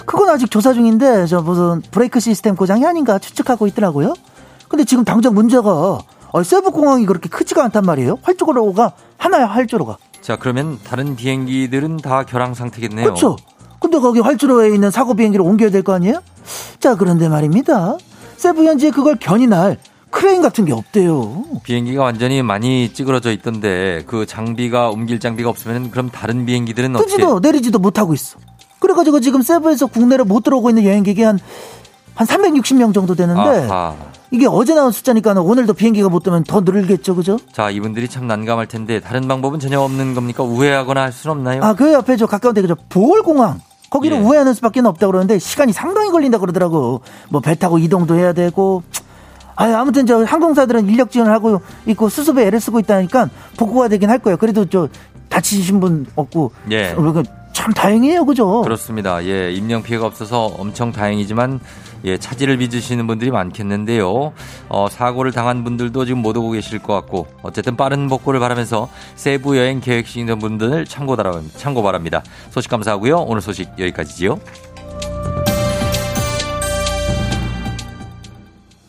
그건 아직 조사 중인데 저 무슨 브레이크 시스템 고장이 아닌가 추측하고 있더라고요. 근데 지금 당장 문제가 세부 공항이 그렇게 크지가 않단 말이에요. 활주로가 하나야 활주로가. 자 그러면 다른 비행기들은 다 결항 상태겠네요. 그렇죠. 근데 거기 활주로에 있는 사고 비행기를 옮겨야 될 거 아니에요? 자, 그런데 말입니다. 세부 현지에 그걸 견인할 크레인 같은 게 없대요. 비행기가 완전히 많이 찌그러져 있던데 그 장비가 옮길 장비가 없으면 그럼 다른 비행기들은 뜨지도 어떻게? 내리지도 못하고 있어. 그래가지고 지금 세부에서 국내를 못 들어오고 있는 여행객이 한, 한 360명 정도 되는데 아하. 이게 어제 나온 숫자니까 오늘도 비행기가 못 뜨면 더 늘겠죠, 그죠? 자, 이분들이 참 난감할 텐데 다른 방법은 전혀 없는 겁니까? 우회하거나 할 수는 없나요? 아, 그 옆에 저 가까운 데 그죠? 보월공항. 거기는 예. 우회하는 수밖에 없다 그러는데 시간이 상당히 걸린다 그러더라고. 뭐 배 타고 이동도 해야 되고. 아, 아무튼 저 항공사들은 인력 지원을 하고 있고 수습에 애를 쓰고 있다니까 복구가 되긴 할 거예요. 그래도 저 다치신 분 없고. 예. 참 다행이에요, 그죠? 그렇습니다. 예, 인명 피해가 없어서 엄청 다행이지만 예, 차질을 빚으시는 분들이 많겠는데요. 어, 사고를 당한 분들도 지금 못 오고 계실 것 같고 어쨌든 빠른 복구를 바라면서 세부 여행 계획 중인 분들 참고, 참고 바랍니다. 소식 감사하고요. 오늘 소식 여기까지지요.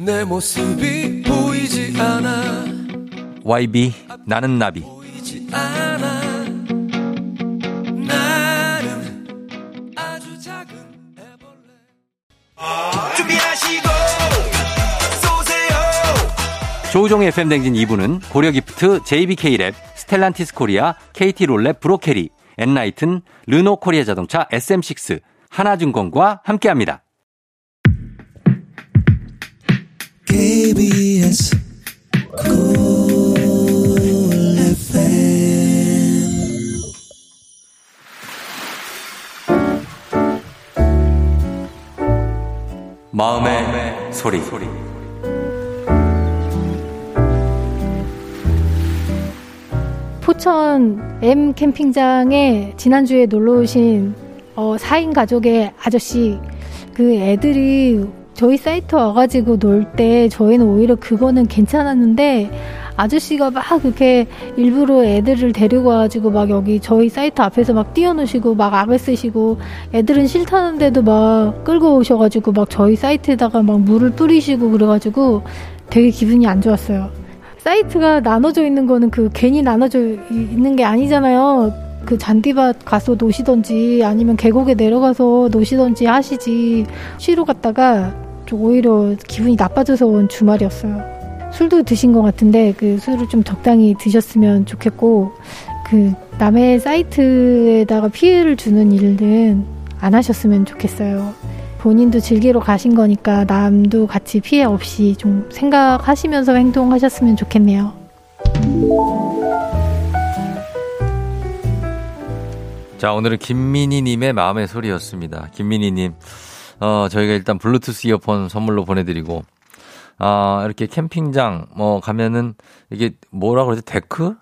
내 모습이 보이지 않아 YB 나는 나비 조우종의 FM대행진 2부는 고려기프트, JBK랩, 스텔란티스 코리아, KT롤랩, 브로케리, 엔라이튼, 르노 코리아 자동차, SM6, 하나증권과 함께합니다. KBS 마음의, 마음의 소리. 소리. 포천 M 캠핑장에 지난주에 놀러 오신 어, 4인 가족의 아저씨 그 애들이 저희 사이트 와가지고 놀 때 저희는 오히려 그거는 괜찮았는데 아저씨가 막 그렇게 일부러 애들을 데리고 와가지고 막 여기 저희 사이트 앞에서 막 뛰어노시고 막 악을 쓰시고 애들은 싫다는데도 막 끌고 오셔가지고 막 저희 사이트에다가 막 물을 뿌리시고 그래가지고 되게 기분이 안 좋았어요. 사이트가 나눠져 있는 거는 그 괜히 나눠져 있는 게 아니잖아요. 그 잔디밭 가서 노시던지 아니면 계곡에 내려가서 노시던지 하시지 쉬러 갔다가 좀 오히려 기분이 나빠져서 온 주말이었어요. 술도 드신 것 같은데 그 술을 좀 적당히 드셨으면 좋겠고 그 남의 사이트에다가 피해를 주는 일은 안 하셨으면 좋겠어요. 본인도 즐기러 가신 거니까 남도 같이 피해 없이 좀 생각하시면서 행동하셨으면 좋겠네요. 자, 오늘은 김민희님의 마음의 소리였습니다. 김민희님, 어, 저희가 일단 블루투스 이어폰 선물로 보내드리고, 아, 이렇게 캠핑장, 뭐, 가면은, 이게 뭐라 그러지? 데크?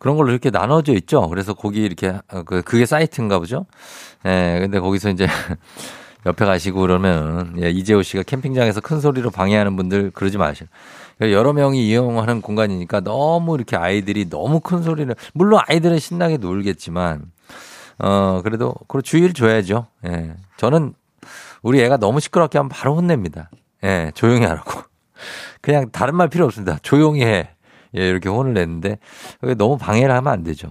그런 걸로 이렇게 나눠져 있죠? 그래서 거기 이렇게, 어, 그, 그게 사이트인가 보죠? 예, 근데 거기서 이제, 옆에 가시고 그러면 예, 이재호 씨가 캠핑장에서 큰 소리로 방해하는 분들 그러지 마시고 여러 명이 이용하는 공간이니까 너무 이렇게 아이들이 너무 큰 소리를 물론 아이들은 신나게 놀겠지만 어, 그래도, 그리고 주의를 줘야죠. 예. 저는 우리 애가 너무 시끄럽게 하면 바로 혼냅니다. 예, 조용히 하라고. 그냥 다른 말 필요 없습니다. 조용히 해. 예, 이렇게 혼을 냈는데, 너무 방해를 하면 안 되죠.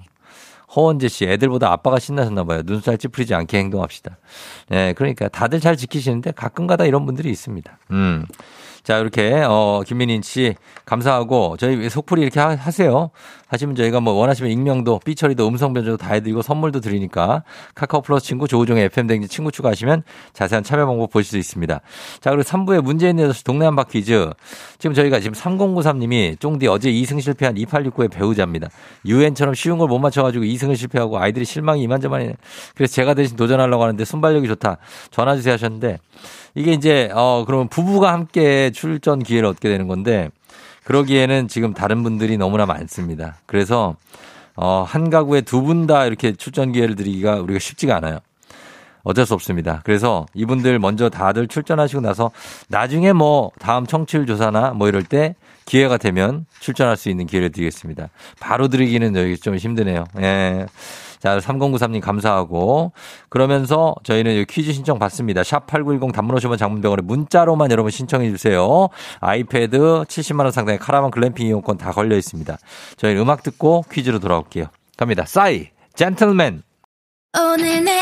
허원재 씨, 애들보다 아빠가 신나셨나 봐요. 눈살 찌푸리지 않게 행동합시다. 예, 그러니까 다들 잘 지키시는데 가끔 가다 이런 분들이 있습니다. 음. 자, 이렇게, 어, 김민인 씨, 감사하고, 저희 속풀이 이렇게 하, 세요 하시면 저희가 뭐 원하시면 익명도, 삐처리도, 음성 변조도 다 해드리고 선물도 드리니까 카카오 플러스 친구 조우종의 FM댕지 친구 추가하시면 자세한 참여 방법 보실 수 있습니다. 자, 그리고 3부에 문제 있는 6시 동네 한바 퀴즈. 지금 저희가 지금 3093님이 쫑디 어제 2승 실패한 2869의 배우자입니다. 유엔처럼 쉬운 걸 못 맞춰가지고 2승을 실패하고 아이들이 실망이 이만저만이네. 그래서 제가 대신 도전하려고 하는데 순발력이 좋다. 전화주세요 하셨는데 이게 이제 어 그러면 부부가 함께 출전 기회를 얻게 되는 건데 그러기에는 지금 다른 분들이 너무나 많습니다. 그래서 어, 한 가구에 두 분 다 이렇게 출전 기회를 드리기가 우리가 쉽지가 않아요. 어쩔 수 없습니다. 그래서 이분들 먼저 다들 출전하시고 나서 나중에 뭐 다음 청취율 조사나 뭐 이럴 때 기회가 되면 출전할 수 있는 기회를 드리겠습니다. 바로 드리기는 여기 좀 힘드네요. 예. 자, 3093님 감사하고 그러면서 저희는 퀴즈 신청 받습니다. 샵 8910 단문 오시면 장문병원에 문자로만 여러분 신청해 주세요. 아이패드 70만 원 상당의 카라반 글램핑 이용권 다 걸려 있습니다. 저희는 음악 듣고 퀴즈로 돌아올게요. 갑니다. 싸이 젠틀맨 오늘 내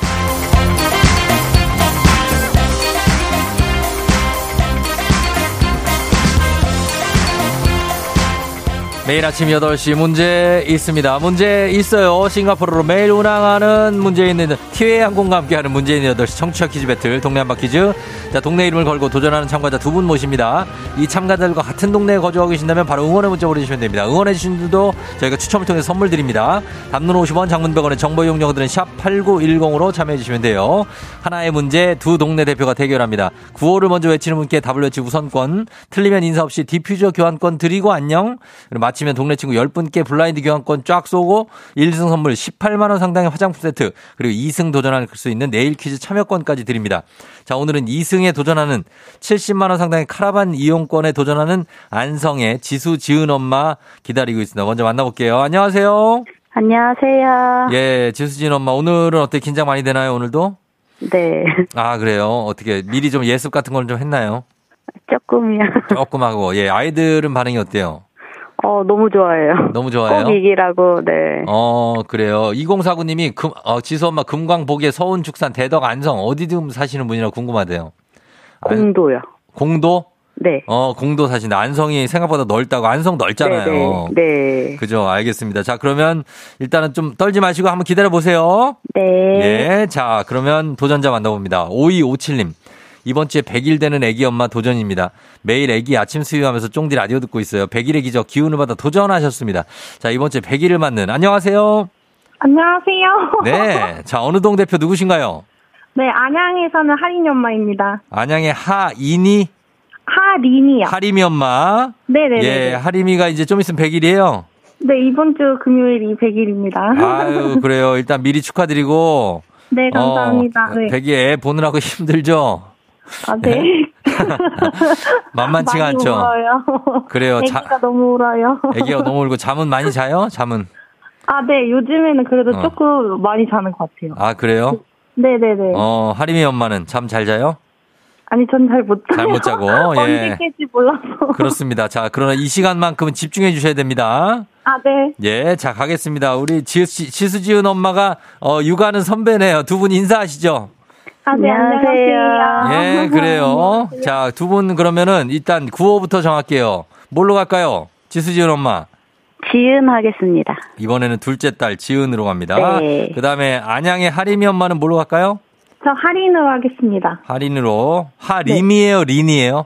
매일 아침 8시 문제 있습니다. 문제 있어요. 싱가포르로 매일 운항하는 문제 있는 티웨이 항공과 함께하는 문제 있는 8시 청취자 퀴즈 배틀 동네 한 바퀴즈. 자, 동네 이름을 걸고 도전하는 참가자 두 분 모십니다. 이 참가자들과 같은 동네에 거주하고 계신다면 바로 응원의 문자 보내주시면 됩니다. 응원해주신 분들도 저희가 추첨을 통해서 선물 드립니다. 단문 50원 장문 100원의 정보 이용료 드는 샵 8910으로 참여해주시면 돼요. 하나의 문제 두 동네 대표가 대결합니다. 구호를 먼저 외치는 분께 외치 우선권. 틀리면 인사 없이 디퓨저 교환권 드리고 안녕. 마치 마치면 동네 친구 10분께 블라인드 교환권 쫙 쏘고 1승 선물 18만원 상당의 화장품 세트 그리고 2승 도전할 수 있는 내일 퀴즈 참여권까지 드립니다. 자, 오늘은 2승에 도전하는 70만원 상당의 카라반 이용권에 도전하는 안성의 지수 지은 엄마 기다리고 있습니다. 먼저 만나볼게요. 안녕하세요. 안녕하세요. 예, 지수 지은 엄마 오늘은 어떻게 긴장 많이 되나요, 오늘도? 네. 아, 그래요? 어떻게 미리 좀 예습 같은 걸 좀 했나요? 조금이요. 조금 하고, 예, 아이들은 반응이 어때요? 어, 너무 좋아해요. 너무 좋아요. 꼭 이기라고, 네. 어, 그래요. 2049님이 금, 어, 지수 엄마 금광 보기에 서운 축산 대덕 안성 어디든 사시는 분이라 궁금하대요. 공도요. 공도? 네. 어, 공도 사신다. 안성이 생각보다 넓다고. 안성 넓잖아요. 네네. 네, 네. 그죠. 알겠습니다. 자, 그러면 일단은 좀 떨지 마시고 한번 기다려 보세요. 네. 예. 자, 그러면 도전자 만나봅니다. 5257님. 이번 주에 100일 되는 애기 엄마 도전입니다. 매일 애기 아침 수유하면서 쫑디 라디오 듣고 있어요. 100일의 기적 기운을 받아 도전하셨습니다. 자, 이번 주에 100일을 맞는 안녕하세요. 안녕하세요. 네. 자, 어느 동 대표 누구신가요? 네, 안양에 사는 하린이 엄마입니다. 안양의 하인이? 하린이요. 하림이 엄마. 네네네. 예, 하림이가 이제 좀 있으면 100일이에요. 네, 이번 주 금요일이 100일입니다. 아유, 그래요. 일단 미리 축하드리고. 네, 감사합니다. 어, 네. 100일 애 보느라고 힘들죠? 아, 네. 만만치가 않죠. 울어요. 그래요. 애기가 자, 너무 울어요. 애기가 너무 울고 잠은 많이 자요? 잠은? 아, 네. 요즘에는 그래도 어. 조금 많이 자는 것 같아요. 아, 그래요? 네 네 네. 어, 하림이 엄마는 잠 잘 자요? 아니, 전 잘 못 자요. 잘 못 자고, 예. 언제 깰지 몰라서. 그렇습니다. 자, 그러나 이 시간만큼은 집중해 주셔야 됩니다. 아, 네. 예, 자, 가겠습니다. 우리 지수, 지수지은 엄마가, 어, 육아는 선배네요. 두 분 인사하시죠. 아, 네, 안녕하세요. 예, 그래요. 자, 두 분 그러면은 일단 구호부터 정할게요. 뭘로 갈까요? 지수지은 엄마. 지은 하겠습니다. 이번에는 둘째 딸 지은으로 갑니다. 네. 그 다음에 안양의 하림이 엄마는 뭘로 갈까요? 저 할인으로 하겠습니다. 할인으로. 하림이에요, 린이에요?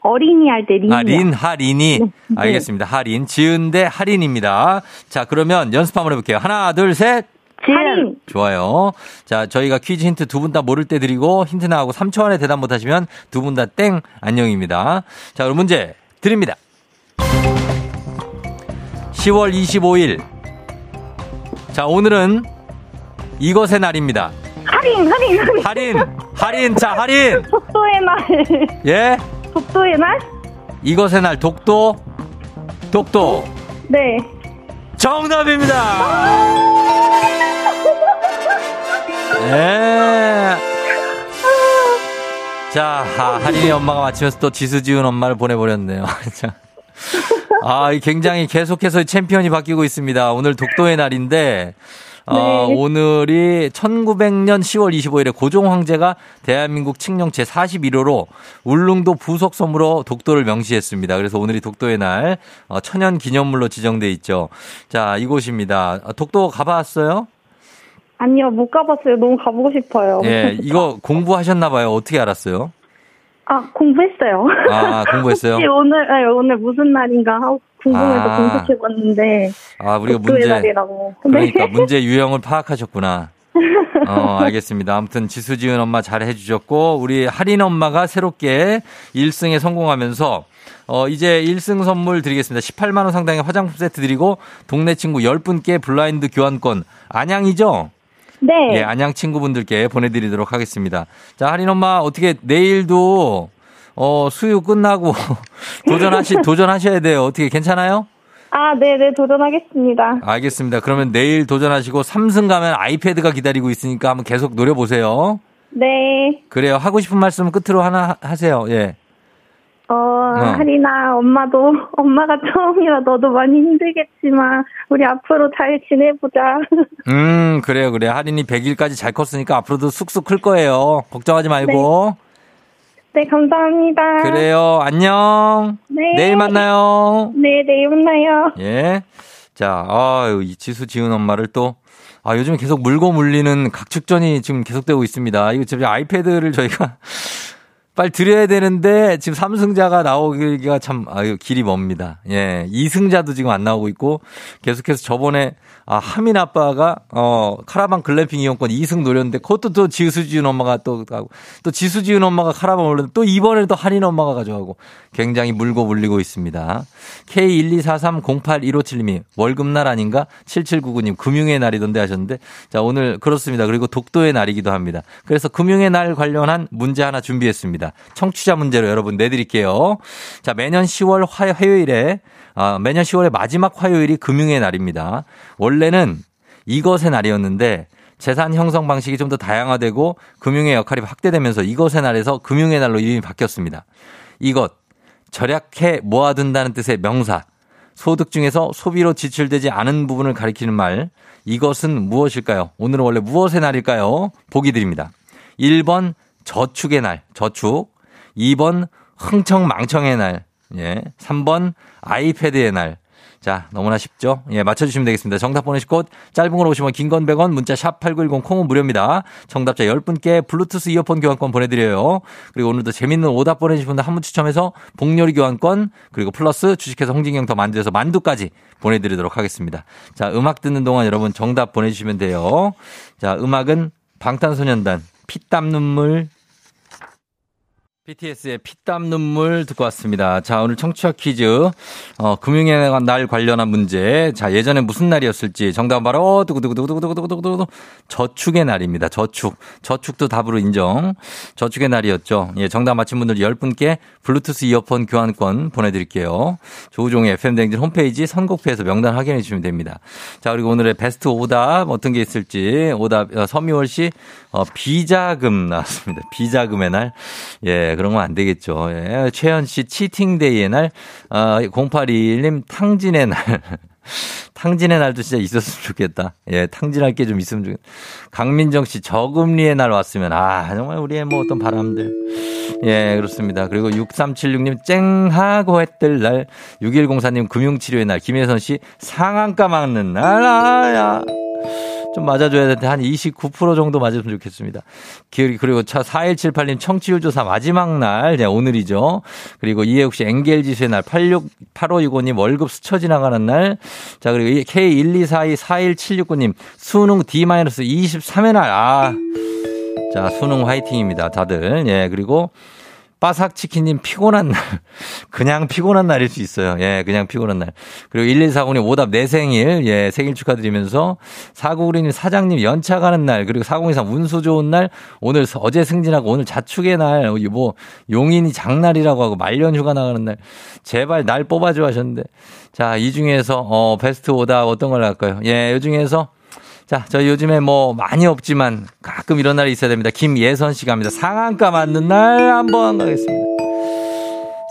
어린이 할 때 린이요. 아, 린, 하린이. 네. 알겠습니다. 할인. 지은 대 할인입니다. 자, 그러면 연습 한번 해볼게요. 하나, 둘, 셋. 할인. 좋아요. 자, 저희가 퀴즈 힌트 두 분 다 모를 때 드리고 힌트 나가고 3초 안에 대답 못 하시면 두 분 다 땡 안녕입니다. 자, 그럼 문제 드립니다. 10월 25일. 자, 오늘은 이것의 날입니다. 할인, 할인, 할인. 할인, 할인, 자, 할인. 독도의 날. 예? 독도의 날? 이것의 날 독도, 독도. 네. 정답입니다. 예. 자, 아, 할인이 엄마가 맞히면서 또 지수 지은 엄마를 보내버렸네요. 자. 아, 이 굉장히 계속해서 챔피언이 바뀌고 있습니다. 오늘 독도의 날인데, 어, 네. 오늘이 1900년 10월 25일에 고종 황제가 대한민국 칙령 제 41호로 울릉도 부속 섬으로 독도를 명시했습니다. 그래서 오늘이 독도의 날 어, 천연 기념물로 지정돼 있죠. 자, 이곳입니다. 어, 독도 가봤어요? 아니요, 못 가봤어요. 너무 가보고 싶어요. 예, 이거 공부하셨나 봐요. 어떻게 알았어요? 아, 공부했어요. 아, 공부했어요? 혹시 오늘, 네, 오늘 무슨 날인가 하고 궁금해서 아. 검색해봤는데. 아, 우리가 문제 날이라고. 그러니까 네. 문제 유형을 파악하셨구나. 어, 알겠습니다. 아무튼 지수지은 엄마 잘 해주셨고, 우리 할인 엄마가 새롭게 1승에 성공하면서, 어, 이제 1승 선물 드리겠습니다. 18만원 상당의 화장품 세트 드리고, 동네 친구 10분께 블라인드 교환권, 안양이죠? 네. 예, 안양 친구분들께 보내드리도록 하겠습니다. 자, 할인 엄마, 어떻게 내일도, 어, 수유 끝나고 도전하시, 도전하셔야 돼요. 어떻게 괜찮아요? 아, 네네, 도전하겠습니다. 알겠습니다. 그러면 내일 도전하시고 3승 가면 아이패드가 기다리고 있으니까 한번 계속 노려보세요. 네. 그래요. 하고 싶은 말씀 끝으로 하나 하- 하세요. 예. 어, 하리나, 엄마도, 엄마가 처음이라 너도 많이 힘들겠지만, 우리 앞으로 잘 지내보자. 음, 그래요. 그래. 할인이 100일까지 잘 컸으니까 앞으로도 쑥쑥 클 거예요. 걱정하지 말고. 네, 감사합니다. 그래요. 안녕. 네. 내일 만나요. 네, 내일 만나요. 예. 자, 아유, 이 지수 지은 엄마를 또, 아, 요즘 계속 물고 물리는 각축전이 지금 계속되고 있습니다. 이거 지금 아이패드를 저희가 빨리 드려야 되는데 지금 3승자가 나오기가 참, 아유, 길이 멉니다. 예. 2승자도 지금 안 나오고 있고 계속해서 저번에 아, 하민 아빠가, 어, 카라반 글램핑 이용권 2승 노렸는데, 그것도 또 지수지은 엄마가 또 가고, 또 지수지은 엄마가 카라반 올렸는데, 또 이번에는 또 할인 엄마가 가져가고, 굉장히 물고 물리고 있습니다. K124308157님이 월급날 아닌가? 7799님, 금융의 날이던데 하셨는데, 자, 오늘 그렇습니다. 그리고 독도의 날이기도 합니다. 그래서 금융의 날 관련한 문제 하나 준비했습니다. 청취자 문제로 여러분 내드릴게요. 자, 매년 10월 화, 화요일에 아, 매년 10월의 마지막 화요일이 금융의 날입니다. 원래는 이것의 날이었는데 재산 형성 방식이 좀 더 다양화되고 금융의 역할이 확대되면서 이것의 날에서 금융의 날로 이름이 바뀌었습니다. 이것 절약해 모아둔다는 뜻의 명사. 소득 중에서 소비로 지출되지 않은 부분을 가리키는 말. 이것은 무엇일까요? 오늘은 원래 무엇의 날일까요? 보기 드립니다. 1번 저축의 날, 저축. 2번 흥청망청의 날. 예. 3번 아이패드의 날. 자, 너무나 쉽죠? 예, 맞춰주시면 되겠습니다. 정답 보내실 곳, 짧은 걸 오시면 긴건 100원, 문자 샵8910 콩은 무료입니다. 정답자 10분께 블루투스 이어폰 교환권 보내드려요. 그리고 오늘도 재밌는 오답 보내주신 분들 한 분 추첨해서 복요리 교환권, 그리고 플러스 주식회사 홍진경 더 만두에서 만두까지 보내드리도록 하겠습니다. 자, 음악 듣는 동안 여러분 정답 보내주시면 돼요. 자, 음악은 방탄소년단, 피땀 눈물, BTS의 피땀 눈물 듣고 왔습니다. 자, 오늘 청취자 퀴즈, 어, 금융의 날 관련한 문제. 자, 예전에 무슨 날이었을지 정답은 바로 두구두구두구두구두구두구두구 저축의 날입니다. 저축. 저축도 답으로 인정. 저축의 날이었죠. 예, 정답 맞힌 분들 10분께 블루투스 이어폰 교환권 보내 드릴게요. 조우종의 FM댕진 홈페이지 선곡표에서 명단 확인해 주시면 됩니다. 자, 그리고 오늘의 베스트 오답 어떤 게 있을지 오답, 어, 서미월 씨, 어, 비자금 나왔습니다. 비자금의 날. 예, 그런 건 안 되겠죠. 예, 최현 씨 치팅데이의 날, 어, 0821님 탕진의 날. 탕진의 날도 진짜 있었으면 좋겠다. 예, 탕진할 게 좀 있으면 좋겠다. 강민정 씨, 저금리의 날 왔으면, 아, 정말 우리의 뭐 어떤 바람들. 예, 그렇습니다. 그리고 6376님, 쨍하고 했들 날. 6104님, 금융치료의 날. 김혜선 씨, 상한가 막는 날. 아, 야. 좀 맞아줘야 되는데 한 29% 정도 맞았으면 좋겠습니다. 그리고 차 4178님 청취율 조사 마지막 날, 네, 오늘이죠. 그리고 이해욱 씨 엥겔 지수의 날, 86, 8565님 월급 스쳐 지나가는 날. 자, 그리고 K1242 41769님 수능 D-23의 날. 아. 자, 수능 화이팅입니다. 다들. 예, 그리고 바삭치킨님 피곤한 날. 그냥 피곤한 날일 수 있어요. 예, 그냥 피곤한 날. 그리고 1140님 오답 내 생일. 예, 생일 축하드리면서 4996님 사장님 연차 가는 날. 그리고 4023 운수 좋은 날. 오늘 어제 승진하고 오늘 자축의 날. 뭐 용인이 장날이라고 하고 말년 휴가 나가는 날. 제발 날 뽑아줘 하셨는데. 자, 이 중에서 어, 베스트 오답 어떤 걸 할까요? 예, 이 중에서 자, 저희 요즘에 뭐 많이 없지만 가끔 이런 날이 있어야 됩니다. 김예선 씨가 합니다. 상한가 맞는 날 한번 가겠습니다.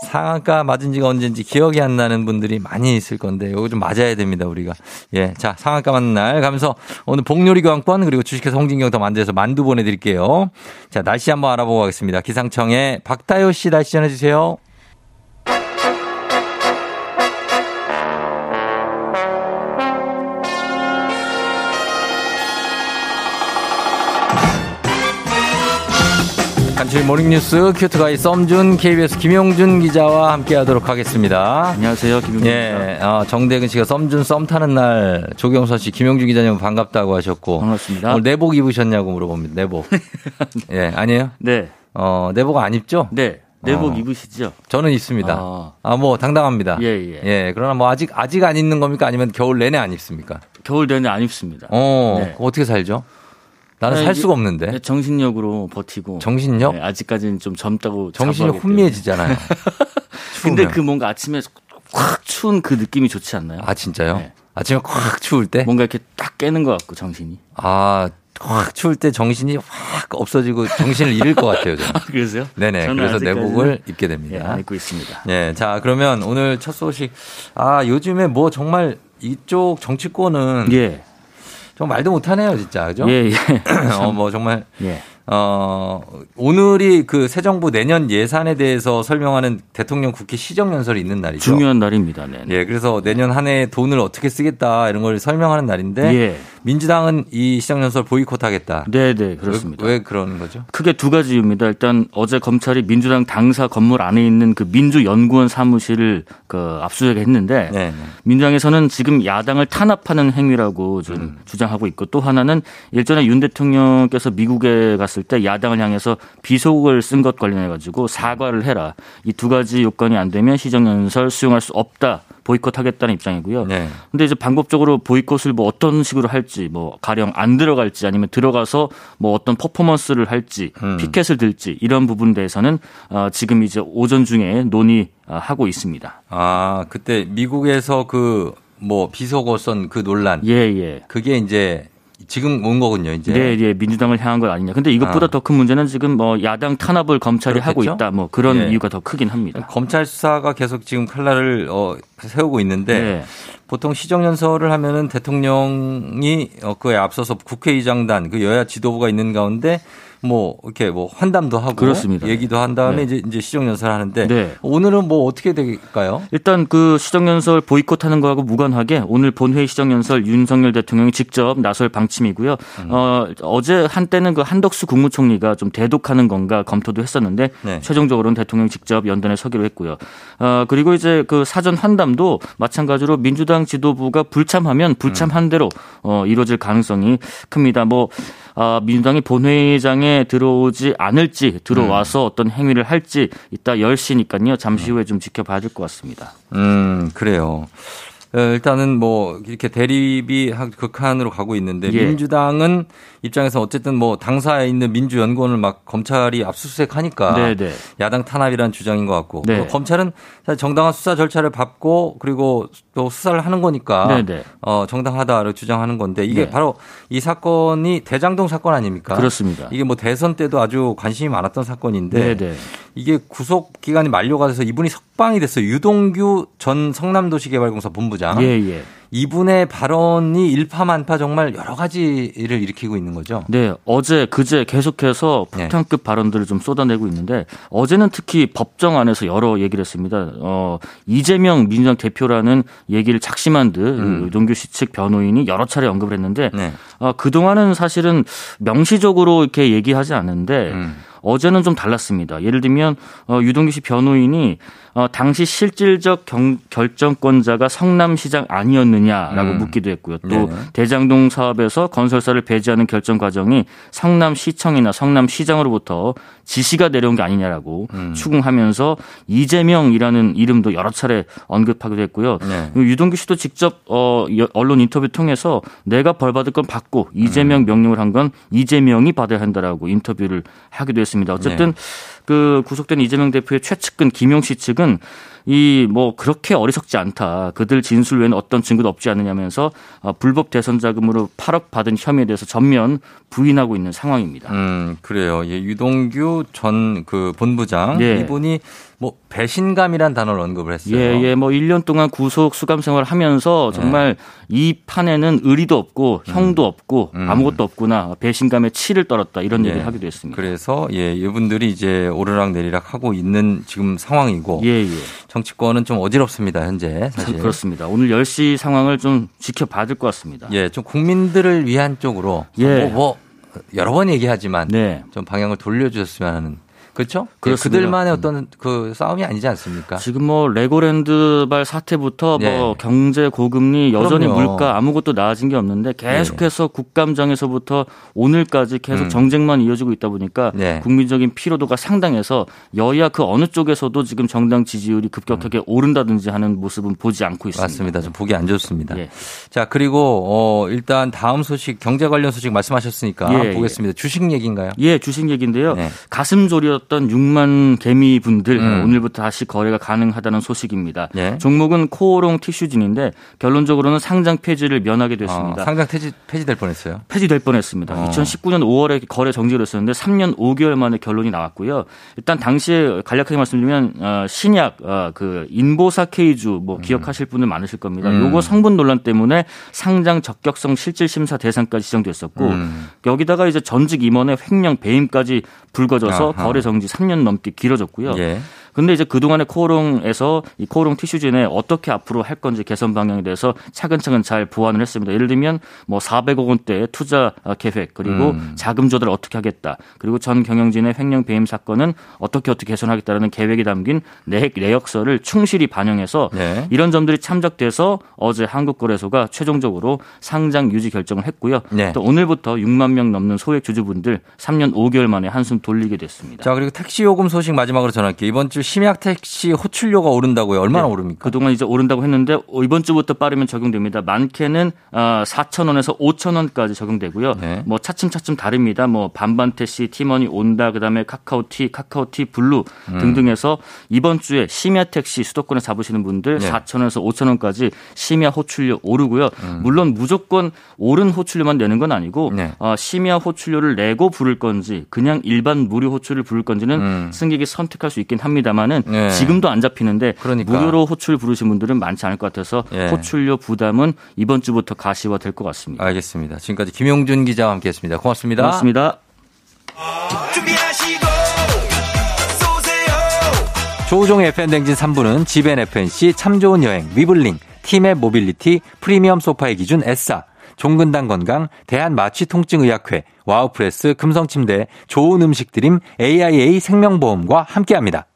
상한가 맞은 지가 언젠지 기억이 안 나는 분들이 많이 있을 건데 이거 좀 맞아야 됩니다 우리가 예 자 상한가 맞는 날 가면서 오늘 복요리 교환권 그리고 주식회사 홍진경 더 만두에서 만두 보내드릴게요 자 날씨 한번 알아보고 가겠습니다 기상청에 박다효 씨 날씨 전해주세요 간추 모닝뉴스 큐트가이 썸준 KBS 김용준 기자와 함께하도록 하겠습니다. 안녕하세요, 김용준 예, 어, 정대근 씨가 썸준 썸 타는 날 조경선 씨, 김용준 기자님 반갑다고 하셨고 반갑습니다. 오늘 내복 입으셨냐고 물어봅니다. 내복. 예, 아니에요? 네. 어, 내복 안 입죠? 네. 내복 어. 입으시죠? 저는 있습니다. 아. 아, 뭐 당당합니다. 예, 예. 예, 그러나 뭐 아직 아직 안 입는 겁니까? 아니면 겨울 내내 안 입습니까? 겨울 내내 안 입습니다. 어, 네. 어떻게 살죠? 나는 아, 살 수가 없는데. 네, 정신력으로 버티고. 정신력? 네, 아직까지는 좀 젊다고. 정신이. 혼미해지잖아요. 근데. 그 뭔가 아침에 확 추운 그 느낌이 좋지 않나요? 아 진짜요? 네. 아침에 콱 추울 때? 뭔가 이렇게 딱 깨는 것 같고 정신이. 아, 확 추울 때 정신이 확 없어지고 정신을 잃을 것 같아요. 저는. 그러세요? 네네. 그래서 내복을 입게 예, 됩니다. 안 입고 있습니다. 예, 자 그러면 오늘 첫 소식. 아 요즘에 뭐 정말 이쪽 정치권은 예. 좀 말도 못하네요, 진짜 그죠? 예, 예. 어, 뭐 정말 예. 어, 오늘이 그 새 정부 내년 예산에 대해서 설명하는 대통령 국회 시정연설이 있는 날이죠. 중요한 날입니다. 네. 예, 그래서 내년 한 해 돈을 어떻게 쓰겠다 이런 걸 설명하는 날인데 예. 민주당은 이 시정연설 보이콧하겠다. 네, 네, 그렇습니다. 왜, 왜 그러는 거죠? 크게 두 가지 이유입니다. 일단 어제 검찰이 민주당 당사 건물 안에 있는 그 민주연구원 사무실을 그 압수수색했는데 네. 민주당에서는 지금 야당을 탄압하는 행위라고 좀 음. 주장하고 있고 또 하나는 일전에 윤 대통령께서 미국에 갔을 때 야당을 향해서 비속을 쓴 것 관련해 가지고 사과를 해라. 이 두 가지 요건이 안 되면 시정연설 수용할 수 없다. 보이콧하겠다는 입장이고요. 네. 근데 이제 방법적으로 보이콧을 뭐 어떤 식으로 할지 뭐 가령 안 들어갈지 아니면 들어가서 뭐 어떤 퍼포먼스를 할지 음. 피켓을 들지 이런 부분 대해서는 어 지금 이제 오전 중에 논의하고 있습니다. 아, 그때 미국에서 그 뭐 비속어 쏜그 논란. 예, 예. 그게 이제 지금 온 거군요, 이제. 네, 예, 민주당을 향한 것 아니냐. 근데 이것보다 아. 더큰 문제는 지금 뭐 야당 탄압을 검찰이 하고 그렇겠죠? 있다. 뭐 그런 예. 이유가 더 크긴 합니다. 검찰 수사가 계속 지금 칼날을 어, 세우고 있는데 네. 보통 시정연설을 하면은 대통령이 어, 그에 앞서서 국회의장단 그 여야 지도부가 있는 가운데 뭐 이렇게 뭐 환담도 하고 그렇습니다. 얘기도 한 다음에 네. 이제 이제 시정연설 하는데 네. 오늘은 뭐 어떻게 될까요? 일단 그 시정연설 보이콧하는 거하고 무관하게 오늘 본회의 시정연설 윤석열 대통령이 직접 나설 방침이고요. 음. 어, 어제 한때는 그 한덕수 국무총리가 좀 대독하는 건가 검토도 했었는데 네. 최종적으로는 대통령 직접 연단에 서기로 했고요. 어, 그리고 이제 그 사전 환담도 마찬가지로 민주당 지도부가 불참하면 불참한 대로 어, 이루어질 가능성이 큽니다. 뭐 아, 민주당이 본회의장에 들어오지 않을지 들어와서 어떤 행위를 할지 이따 10시니까요. 잠시 후에 좀 지켜봐야 될 것 같습니다. 음 그래요. 어, 일단은 뭐 이렇게 대립이 한 극한으로 가고 있는데 예. 민주당은 입장에서 어쨌든 뭐 당사에 있는 민주연구원을 막 검찰이 압수수색하니까 네네. 야당 탄압이라는 주장인 것 같고 네. 또 검찰은 사실 정당한 수사 절차를 밟고 그리고 또 수사를 하는 거니까 네네. 어 정당하다를 주장하는 건데 이게 네. 바로 이 사건이 대장동 사건 아닙니까? 그렇습니다. 이게 뭐 대선 때도 아주 관심이 많았던 사건인데 네네. 이게 구속 기간이 만료가 돼서 이분이 석방이 됐어요. 유동규 전 성남도시개발공사 본부장. 예, 예. 이분의 발언이 일파만파 정말 여러 가지를 일으키고 있는 거죠. 네, 어제 그제 계속해서 네. 폭탄급 네. 발언들을 좀 쏟아내고 있는데 어제는 특히 법정 안에서 여러 얘기를 했습니다. 어, 이재명 민주당 대표라는 얘기를 작심한 듯 음. 유동규 씨 측 변호인이 여러 차례 언급을 했는데 네. 어, 그 동안은 사실은 명시적으로 이렇게 얘기하지 않는데. 음. 어제는 좀 달랐습니다. 예를 들면 어, 유동규 씨 변호인이 어, 당시 실질적 경, 결정권자가 성남시장 아니었느냐라고 음. 묻기도 했고요. 또 네. 대장동 사업에서 건설사를 배제하는 결정 과정이 성남시청이나 성남시장으로부터 지시가 내려온 게 아니냐라고 음. 추궁하면서 이재명이라는 이름도 여러 차례 언급하기도 했고요. 네. 유동규 씨도 직접 어, 언론 인터뷰 통해서 내가 벌 받을 건 받고 이재명 음. 명령을 한 건 이재명이 받아야 한다라고 인터뷰를 하기도 했습니다. 어쨌든 네. 그 구속된 이재명 대표의 최측근 김용 씨 측은 이 뭐 그렇게 어리석지 않다. 그들 진술 외에는 어떤 증거도 없지 않느냐면서 어, 불법 대선 자금으로 8억 받은 혐의에 대해서 전면 부인하고 있는 상황입니다. 음, 그래요. 예, 유동규 전 그 본부장 예. 이분이 뭐 배신감이란 단어를 언급을 했어요. 예, 예. 뭐 1년 동안 구속 수감 생활을 하면서 정말 네. 이 판에는 의리도 없고 음. 형도 없고 음. 아무것도 없구나. 배신감에 치를 떨었다. 이런 예. 얘기를 하기도 했습니다. 그래서 예, 이분들이 이제 오르락 내리락 하고 있는 지금 상황이고 예, 예. 정치권은 좀 어지럽습니다, 현재. 사실. 그렇습니다. 오늘 10시 상황을 좀 지켜봐야 될 것 같습니다. 예, 좀 국민들을 위한 쪽으로 예. 뭐, 뭐 여러 번 얘기하지만 네. 좀 방향을 돌려주셨으면 하는 그렇죠? 그 그들만의 어떤 그 싸움이 아니지 않습니까? 지금 뭐 레고랜드발 사태부터 네. 뭐 경제 고금리 여전히 그럼요. 물가 아무것도 나아진 게 없는데 계속해서 네. 국감장에서부터 오늘까지 계속 음. 정쟁만 이어지고 있다 보니까 네. 국민적인 피로도가 상당해서 여야 그 어느 쪽에서도 지금 정당 지지율이 급격하게 음. 오른다든지 하는 모습은 보지 않고 있습니다. 맞습니다. 좀 보기 안 좋습니다. 예. 자 그리고 어 일단 다음 소식 경제 관련 소식 말씀하셨으니까 예, 예. 보겠습니다. 예. 주식 얘기인가요? 예, 주식 얘기인데요. 네. 가슴 졸여 있었던 6만 개미 분들 음. 오늘부터 다시 거래가 가능하다는 소식입니다. 예. 종목은 코오롱 티슈진인데 결론적으로는 상장 폐지를 면하게 됐습니다. 어, 상장 폐지 폐지될 뻔했어요. 폐지될 뻔했습니다. 어. 2019년 5월에 거래 정지를 했었는데 3년 5개월 만에 결론이 나왔고요. 일단 당시에 간략하게 말씀드리면 어, 신약 어, 그 인보사 케이주 뭐 음. 기억하실 분들 많으실 겁니다. 음. 요거 성분 논란 때문에 상장 적격성 실질 심사 대상까지 지정됐었고 음. 여기다가 이제 전직 임원의 횡령 배임까지 불거져서 아하. 거래 정지 3년 넘게 길어졌고요. 예. 근데 이제 그동안의 코오롱에서 이 코오롱 티슈진에 어떻게 앞으로 할 건지 개선 방향에 대해서 차근차근 잘 보완을 했습니다. 예를 들면 뭐 400억 원대 투자 계획 그리고 음. 자금 조달 어떻게 하겠다. 그리고 전 경영진의 횡령 배임 사건은 어떻게 어떻게 개선하겠다라는 계획이 담긴 내, 내역서를 충실히 반영해서 네. 이런 점들이 참작돼서 어제 한국거래소가 최종적으로 상장 유지 결정을 했고요. 네. 또 오늘부터 6만 명 넘는 소액 주주분들 3년 5개월 만에 한숨 돌리게 됐습니다. 자, 그리고 택시 요금 소식 마지막으로 전할게요. 이번 주 심야 택시 호출료가 오른다고요. 얼마나 네. 오릅니까? 그동안 이제 오른다고 했는데 이번 주부터 빠르면 적용됩니다. 많게는 4,000원에서 어, 5,000원까지 적용되고요. 네. 뭐 차츰차츰 다릅니다. 뭐 반반 택시, 티머니 온다, 그다음에 카카오티, 카카오티 블루 음. 등등해서 이번 주에 심야 택시 수도권에 잡으시는 분들 네. 4,000원에서 5,000원까지 심야 호출료 오르고요. 음. 물론 무조건 오른 호출료만 내는 건 아니고 네. 어, 심야 호출료를 내고 부를 건지 그냥 일반 무료 호출을 부를 건지는 음. 승객이 선택할 수 있긴 합니다. 합니다만은 네. 지금도 안 잡히는데 그러니까. 무료로 호출 부르신 분들은 많지 않을 것 같아서 네. 호출료 부담은 이번 주부터 가시화 될 것 같습니다. 알겠습니다. 지금까지 김용준 기자와 함께했습니다. 고맙습니다. 고맙습니다. 조우종의 FM대행진 3부는 지벤 FNC 참 좋은 여행 위블링 팀의 모빌리티 프리미엄 소파의 기준 S사 종근당 건강 대한마취통증의학회 와우프레스 금성침대 좋은 음식 드림 AIA 생명보험과 함께합니다.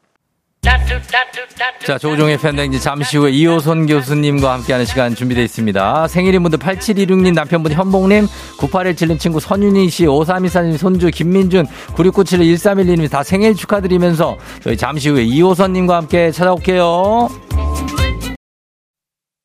자, 조우종의 FM대행진 잠시 후에 이호선 교수님과 함께하는 시간 준비되어 있습니다. 생일인 분들 8726님, 남편분 현봉님, 9817님 친구 선윤희 씨, 5324님 손주 김민준, 9697 1312님 다 생일 축하드리면서 저희 잠시 후에 이호선님과 함께 찾아올게요.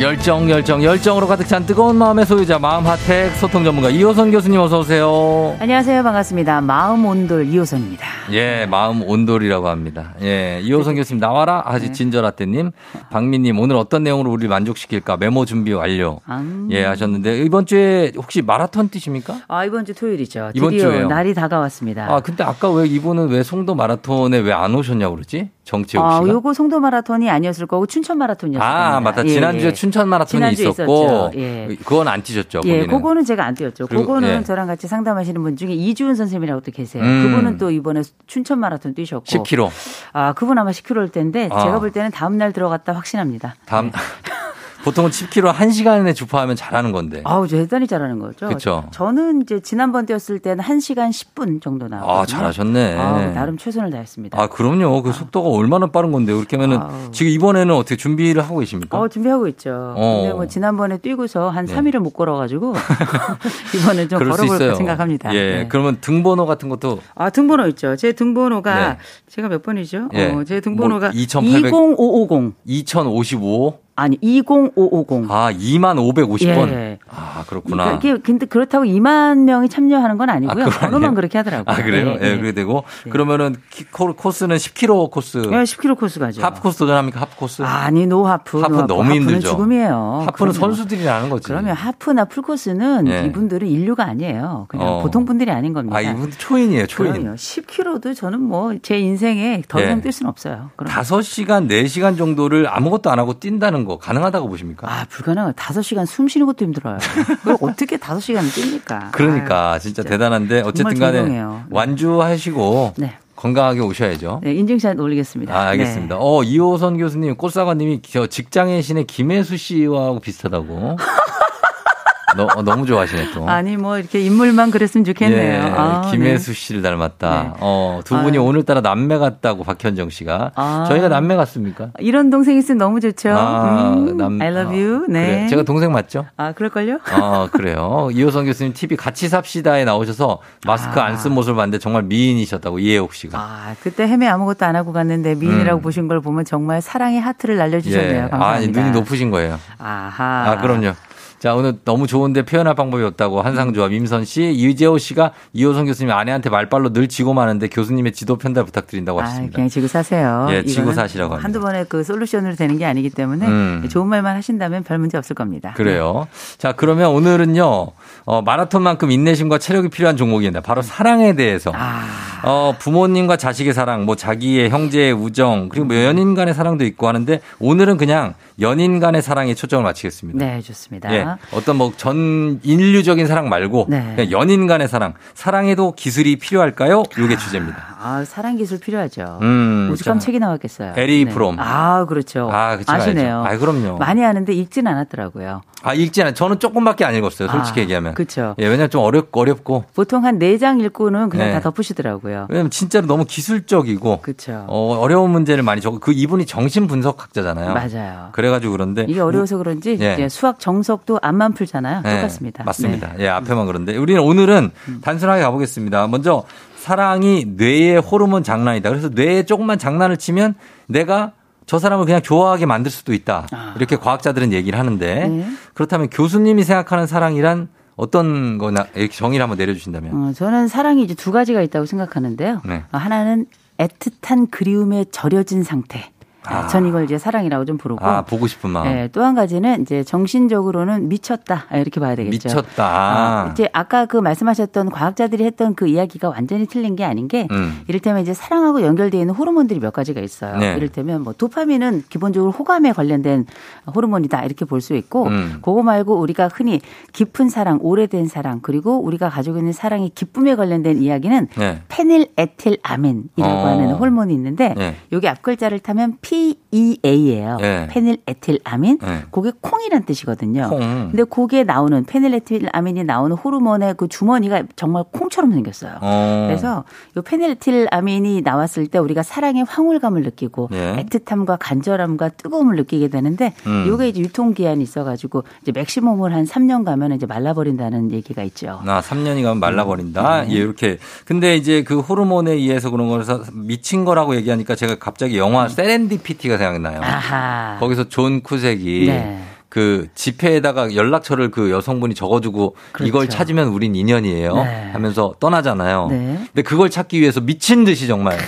열정, 열정, 열정으로 가득 찬 뜨거운 마음의 소유자, 마음 핫택 소통 전문가 이호선 교수님 어서 오세요. 안녕하세요. 반갑습니다. 마음 온돌 이호선입니다. 예, 마음 온돌이라고 합니다. 예, 이호선 네. 교수님 나와라. 아직 네. 진저라떼님, 박민님 오늘 어떤 내용으로 우리 만족시킬까 메모 준비 완료. 음. 예, 하셨는데 이번 주에 혹시 마라톤 뛰십니까? 아 이번 주 토요일이죠. 이번 주에 날이 다가왔습니다. 아 근데 아까 왜 이분은 왜 송도 마라톤에 왜 안 오셨냐고 그러지? 정치욱 씨가. 아, 요거 송도 마라톤이 아니었을 거고 춘천 마라톤이었어요. 아, 맞다. 예, 지난주에 예. 춘천 마라톤이 있었고 예. 그건 안 뛰셨죠. 예, 거기는. 그거는 제가 안 뛰었죠. 그거는 예. 저랑 같이 상담하시는 분 중에 이주은 선생님이라고 또 계세요. 음. 그분은 또 이번에 춘천 마라톤 뛰셨고 10km. 아, 그분 아마 10km일 텐데 아. 제가 볼 때는 다음 날 들어갔다 확신합니다. 다음 네. 보통은 10km 1시간에 주파하면 잘하는 건데. 아우, 대단히 잘하는 거죠. 그렇죠. 저는 이제 지난번 뛰었을 때는 1시간 10분 정도 나왔거든요. 아, 잘하셨네. 아, 나름 최선을 다했습니다. 아, 그럼요. 그 아. 속도가 얼마나 빠른 건데. 그렇게 하면은 아우. 지금 이번에는 어떻게 준비를 하고 계십니까? 어, 준비하고 있죠. 어. 근데 뭐 지난번에 뛰고서 한 네. 3일을 못 걸어 가지고 이번에 좀 걸어볼까 생각합니다. 예. 네. 그러면 등번호 같은 것도 아, 등번호 있죠. 제 등번호가 네. 제가 몇 번이죠? 예. 어, 제 등번호가 뭐 2800... 20550. 2055 아니 20550. 아 2만 550번. 예. 아 그렇구나. 이게 근데 그렇다고 2만 명이 참여하는 건 아니고요. 아, 번호만 그렇게 하더라고요. 아 그래요? 예, 예. 그렇게 되고 네. 그러면은 코스는 10km 코스. 예, 10km 코스 가죠. 하프 코스 도전합니까? 하프 코스? 아니 no 하프. 하프 no 너무 힘들죠. 죽음이에요. 하프는 그러면, 선수들이 하는 거지. 그러면 하프나 풀 코스는 예. 이분들은 인류가 아니에요. 그냥 어. 보통 분들이 아닌 겁니다. 아 이분 초인이에요, 초인. 그럼요. 10km도 저는 뭐 제 인생에 더 이상 뛸 수는 없어요. 그럼. 5시간, 4시간 정도를 아무것도 안 하고 뛴다는 거 가능하다고 보십니까? 아, 불가능해요. 5시간 숨 쉬는 것도 힘들어요. 그걸 어떻게 5시간을 뜁니까? 그러니까 아유, 진짜, 진짜, 대단한데 어쨌든 간에 네. 완주하시고 네. 건강하게 오셔야죠. 네, 인증샷 올리겠습니다. 아, 알겠습니다. 네. 어, 이호선 교수님, 꽃사과님이 저 직장의 신의 김혜수 씨와 비슷하다고. 너, 어, 너무 좋아하시네 또. 아니 뭐 이렇게 인물만 그랬으면 좋겠네요. 예, 아, 김혜수 네. 씨를 닮았다. 네. 어, 두 분이 아유. 오늘따라 남매 같다고 박현정 씨가. 아. 저희가 남매 같습니까? 이런 동생 있으면 너무 좋죠. 아, 음, 남, I love you. 아, 네. 그래. 제가 동생 맞죠? 아, 그럴걸요? 아, 그래요. 이호성 교수님 TV 같이 삽시다에 나오셔서 마스크 아. 안쓴 모습을 봤는데 정말 미인이셨다고 이혜옥 씨가. 아, 그때 헤매 아무것도 안 하고 갔는데 미인이라고 음. 보신 걸 보면 정말 사랑의 하트를 날려주셨네요. 예. 감사합니다. 아, 눈이 높으신 거예요. 아하. 아, 그럼요. 자, 오늘 너무 좋은데 표현할 방법이 없다고 한상조합 임선 씨, 이재호 씨가 이호성 교수님 아내한테 말빨로 늘 지고 마는데 교수님의 지도 편달 부탁드린다고 아, 하셨습니다. 그냥 지고 사세요. 예, 지고 사시라고 합니다. 한두 번에 그 솔루션으로 되는 게 아니기 때문에 음. 좋은 말만 하신다면 별 문제 없을 겁니다. 그래요. 네. 자, 그러면 오늘은요, 어, 마라톤만큼 인내심과 체력이 필요한 종목입니다. 바로 사랑에 대해서. 아. 어, 부모님과 자식의 사랑, 뭐 자기의 형제의 우정, 그리고 뭐 연인 간의 사랑도 있고 하는데 오늘은 그냥 연인 간의 사랑에 초점을 맞추겠습니다. 네, 좋습니다. 예, 어떤 뭐 전 인류적인 사랑 말고 네. 연인 간의 사랑, 사랑에도 기술이 필요할까요? 이게 주제입니다. 아, 사랑 기술 필요하죠. 음, 오죽하면 책이 나왔겠어요. 에리 네. 프롬. 아, 그렇죠. 아, 그쵸, 아시네요. 아, 그럼요. 많이 하는데 읽진 않았더라고요. 아, 읽지 않아요. 저는 조금밖에 안 읽었어요. 솔직히 아, 얘기하면. 그렇죠. 예, 왜냐면 좀 어렵, 어렵고. 보통 한 4장 읽고는 그냥 네. 다 덮으시더라고요. 왜냐면 진짜로 너무 기술적이고. 그렇죠. 어, 어려운 문제를 많이 적고 그 이분이 정신 분석학자잖아요. 맞아요. 그래 가지고 그런데. 이게 어려워서 그런지 예. 수학 정석도 앞만 풀잖아요. 네. 똑같습니다. 맞습니다. 네. 예, 앞에만 그런데. 우리는 오늘은 음. 단순하게 가보겠습니다. 먼저 사랑이 뇌의 호르몬 장난이다. 그래서 뇌에 조금만 장난을 치면 내가 저 사람을 그냥 좋아하게 만들 수도 있다. 아. 이렇게 과학자들은 얘기를 하는데 네. 그렇다면 교수님이 생각하는 사랑이란 어떤 거나 이렇게 정의를 한번 내려주신다면? 어, 저는 사랑이 이제 두 가지가 있다고 생각하는데요. 네. 하나는 애틋한 그리움에 절여진 상태. 아. 전 이걸 이제 사랑이라고 좀 부르고. 아, 보고 싶은 마음. 네, 또한 가지는 이제 정신적으로는 미쳤다. 이렇게 봐야 되겠죠. 미쳤다. 아, 이제 아까 그 말씀하셨던 과학자들이 했던 그 이야기가 완전히 틀린 게 아닌 게 음. 이를테면 이제 사랑하고 연결되어 있는 호르몬들이 몇 가지가 있어요. 네. 이를테면 뭐 도파민은 기본적으로 호감에 관련된 호르몬이다. 이렇게 볼 수 있고 음. 그거 말고 우리가 흔히 깊은 사랑, 오래된 사랑 그리고 우리가 가지고 있는 사랑의 기쁨에 관련된 이야기는 네. 페닐 에틸아민이라고 어. 하는 호르몬이 있는데 네. 여기 앞글자를 타면 P PEA예요. 네. 페닐에틸아민. 네. 그게 콩이란 뜻이거든요. 콩. 근데 그게 나오는 페닐에틸아민이 나오는 호르몬의 그 주머니가 정말 콩처럼 생겼어요. 어. 그래서 이 페닐에틸아민이 나왔을 때 우리가 사랑의 황홀감을 느끼고 네. 애틋함과 간절함과 뜨거움을 느끼게 되는데 음. 이게 이제 유통 기한이 있어 가지고 이제 맥시멈을 한 3년 가면 이제 말라버린다는 얘기가 있죠. 아, 3년이 가면 말라버린다. 음. 예, 이렇게. 근데 이제 그 호르몬에 의해서 그런 거라서 미친 거라고 얘기하니까 제가 갑자기 영화 음. 세렌디 피티가 생각나요. 아하. 거기서 존 쿠색이 네. 그 지폐에다가 연락처를 그 여성분이 적어주고 그렇죠. 이걸 찾으면 우린 인연이에요 네. 하면서 떠나잖아요. 네. 근데 그걸 찾기 위해서 미친 듯이 정말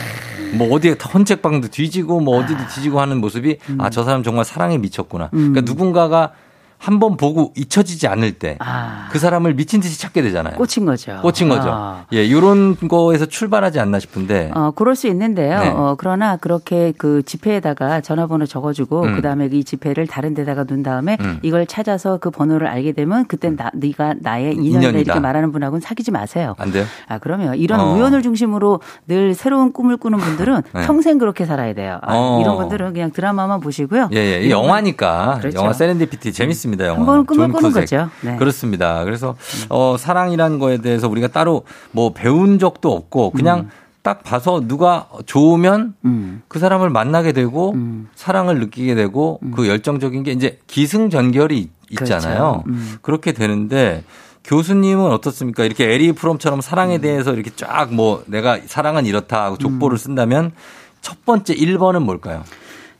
뭐 어디에 헌책방도 뒤지고 뭐 어디도 아. 뒤지고 하는 모습이 음. 아 저 사람 정말 사랑에 미쳤구나. 음. 그러니까 누군가가 한 번 보고 잊혀지지 않을 때 그 아. 그 사람을 미친 듯이 찾게 되잖아요. 꽂힌 거죠. 꽂힌 거죠. 아. 예, 이런 거에서 출발하지 않나 싶은데. 어, 그럴 수 있는데요. 네. 어, 그러나 그렇게 그 지폐에다가 전화번호 적어주고 음. 그다음에 이 지폐를 다른 데다가 둔 다음에 음. 이걸 찾아서 그 번호를 알게 되면 그땐 나, 네가 나의 인연이다 이렇게 말하는 분하고는 사귀지 마세요. 안 돼요? 아, 그러면 이런 어. 우연을 중심으로 늘 새로운 꿈을 꾸는 분들은 네. 평생 그렇게 살아야 돼요. 아, 어. 이런 분들은 그냥 드라마만 보시고요. 예, 예. 영화니까. 그렇죠. 영화 세렌디피티 재밌습니다. 있습니다. 영화. 한번 꿈을 꾸는 거죠. 네. 그렇습니다. 그래서 어, 사랑이라는 거에 대해서 우리가 따로 뭐 배운 적도 없고 그냥 음. 딱 봐서 누가 좋으면 음. 그 사람을 만나게 되고 음. 사랑을 느끼게 되고 음. 그 열정적인 게 이제 기승전결이 있잖아요. 그렇죠. 음. 그렇게 되는데 교수님은 어떻습니까? 이렇게 에리 프롬처럼 사랑에 음. 대해서 이렇게 쫙 뭐 내가 사랑은 이렇다 하고 족보를 쓴다면 첫 번째 1번은 뭘까요?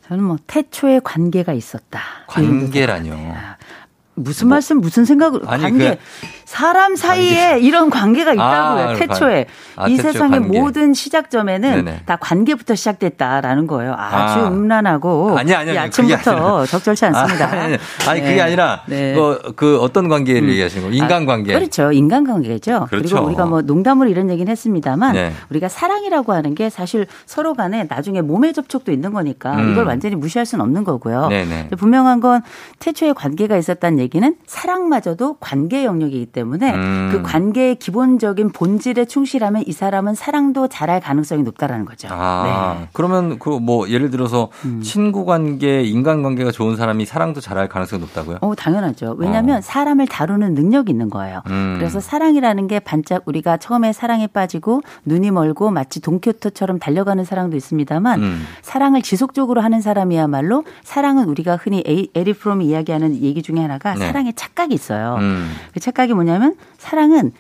저는 뭐 태초에 관계가 있었다. 관계라뇨. 무슨 뭐, 말씀 무슨 생각을 아니, 관계. 그, 사람 사이에 관계. 이런 관계가 있다고요. 아, 태초에 아, 이 세상의 관계. 모든 시작점에는 네네. 다 관계부터 시작됐다라는 거예요. 아주 아. 음란하고 아니, 아니, 아니, 아침부터 적절치 않습니다. 아니, 아니, 아니 네. 그게 아니라 네. 그, 그 어떤 관계를 음. 얘기하시는 거예요? 인간관계. 아, 그렇죠. 인간관계죠. 그렇죠. 그리고 우리가 뭐 농담으로 이런 얘기는 했습니다만 네. 우리가 사랑이라고 하는 게 사실 서로 간에 나중에 몸의 접촉도 있는 거니까 음. 이걸 완전히 무시할 수는 없는 거고요. 분명한 건 태초에 관계가 있었다는 얘기는 사랑마저도 관계 영역이기 때문에 음. 그 관계의 기본적인 본질에 충실하면 이 사람은 사랑도 잘할 가능성이 높다라는 거죠. 아, 네. 그러면 그 뭐 예를 들어서 음. 친구 관계, 인간 관계가 좋은 사람이 사랑도 잘할 가능성이 높다고요? 어, 당연하죠. 왜냐하면 어. 사람을 다루는 능력이 있는 거예요. 음. 그래서 사랑이라는 게 반짝 우리가 처음에 사랑에 빠지고 눈이 멀고 마치 동키호테처럼 달려가는 사랑도 있습니다만 음. 사랑을 지속적으로 하는 사람이야말로 사랑은 우리가 흔히 에리 프롬이 이야기하는 얘기 중에 하나가 네. 사랑의 착각이 있어요. 음. 그 착각이 뭐냐 면 사랑은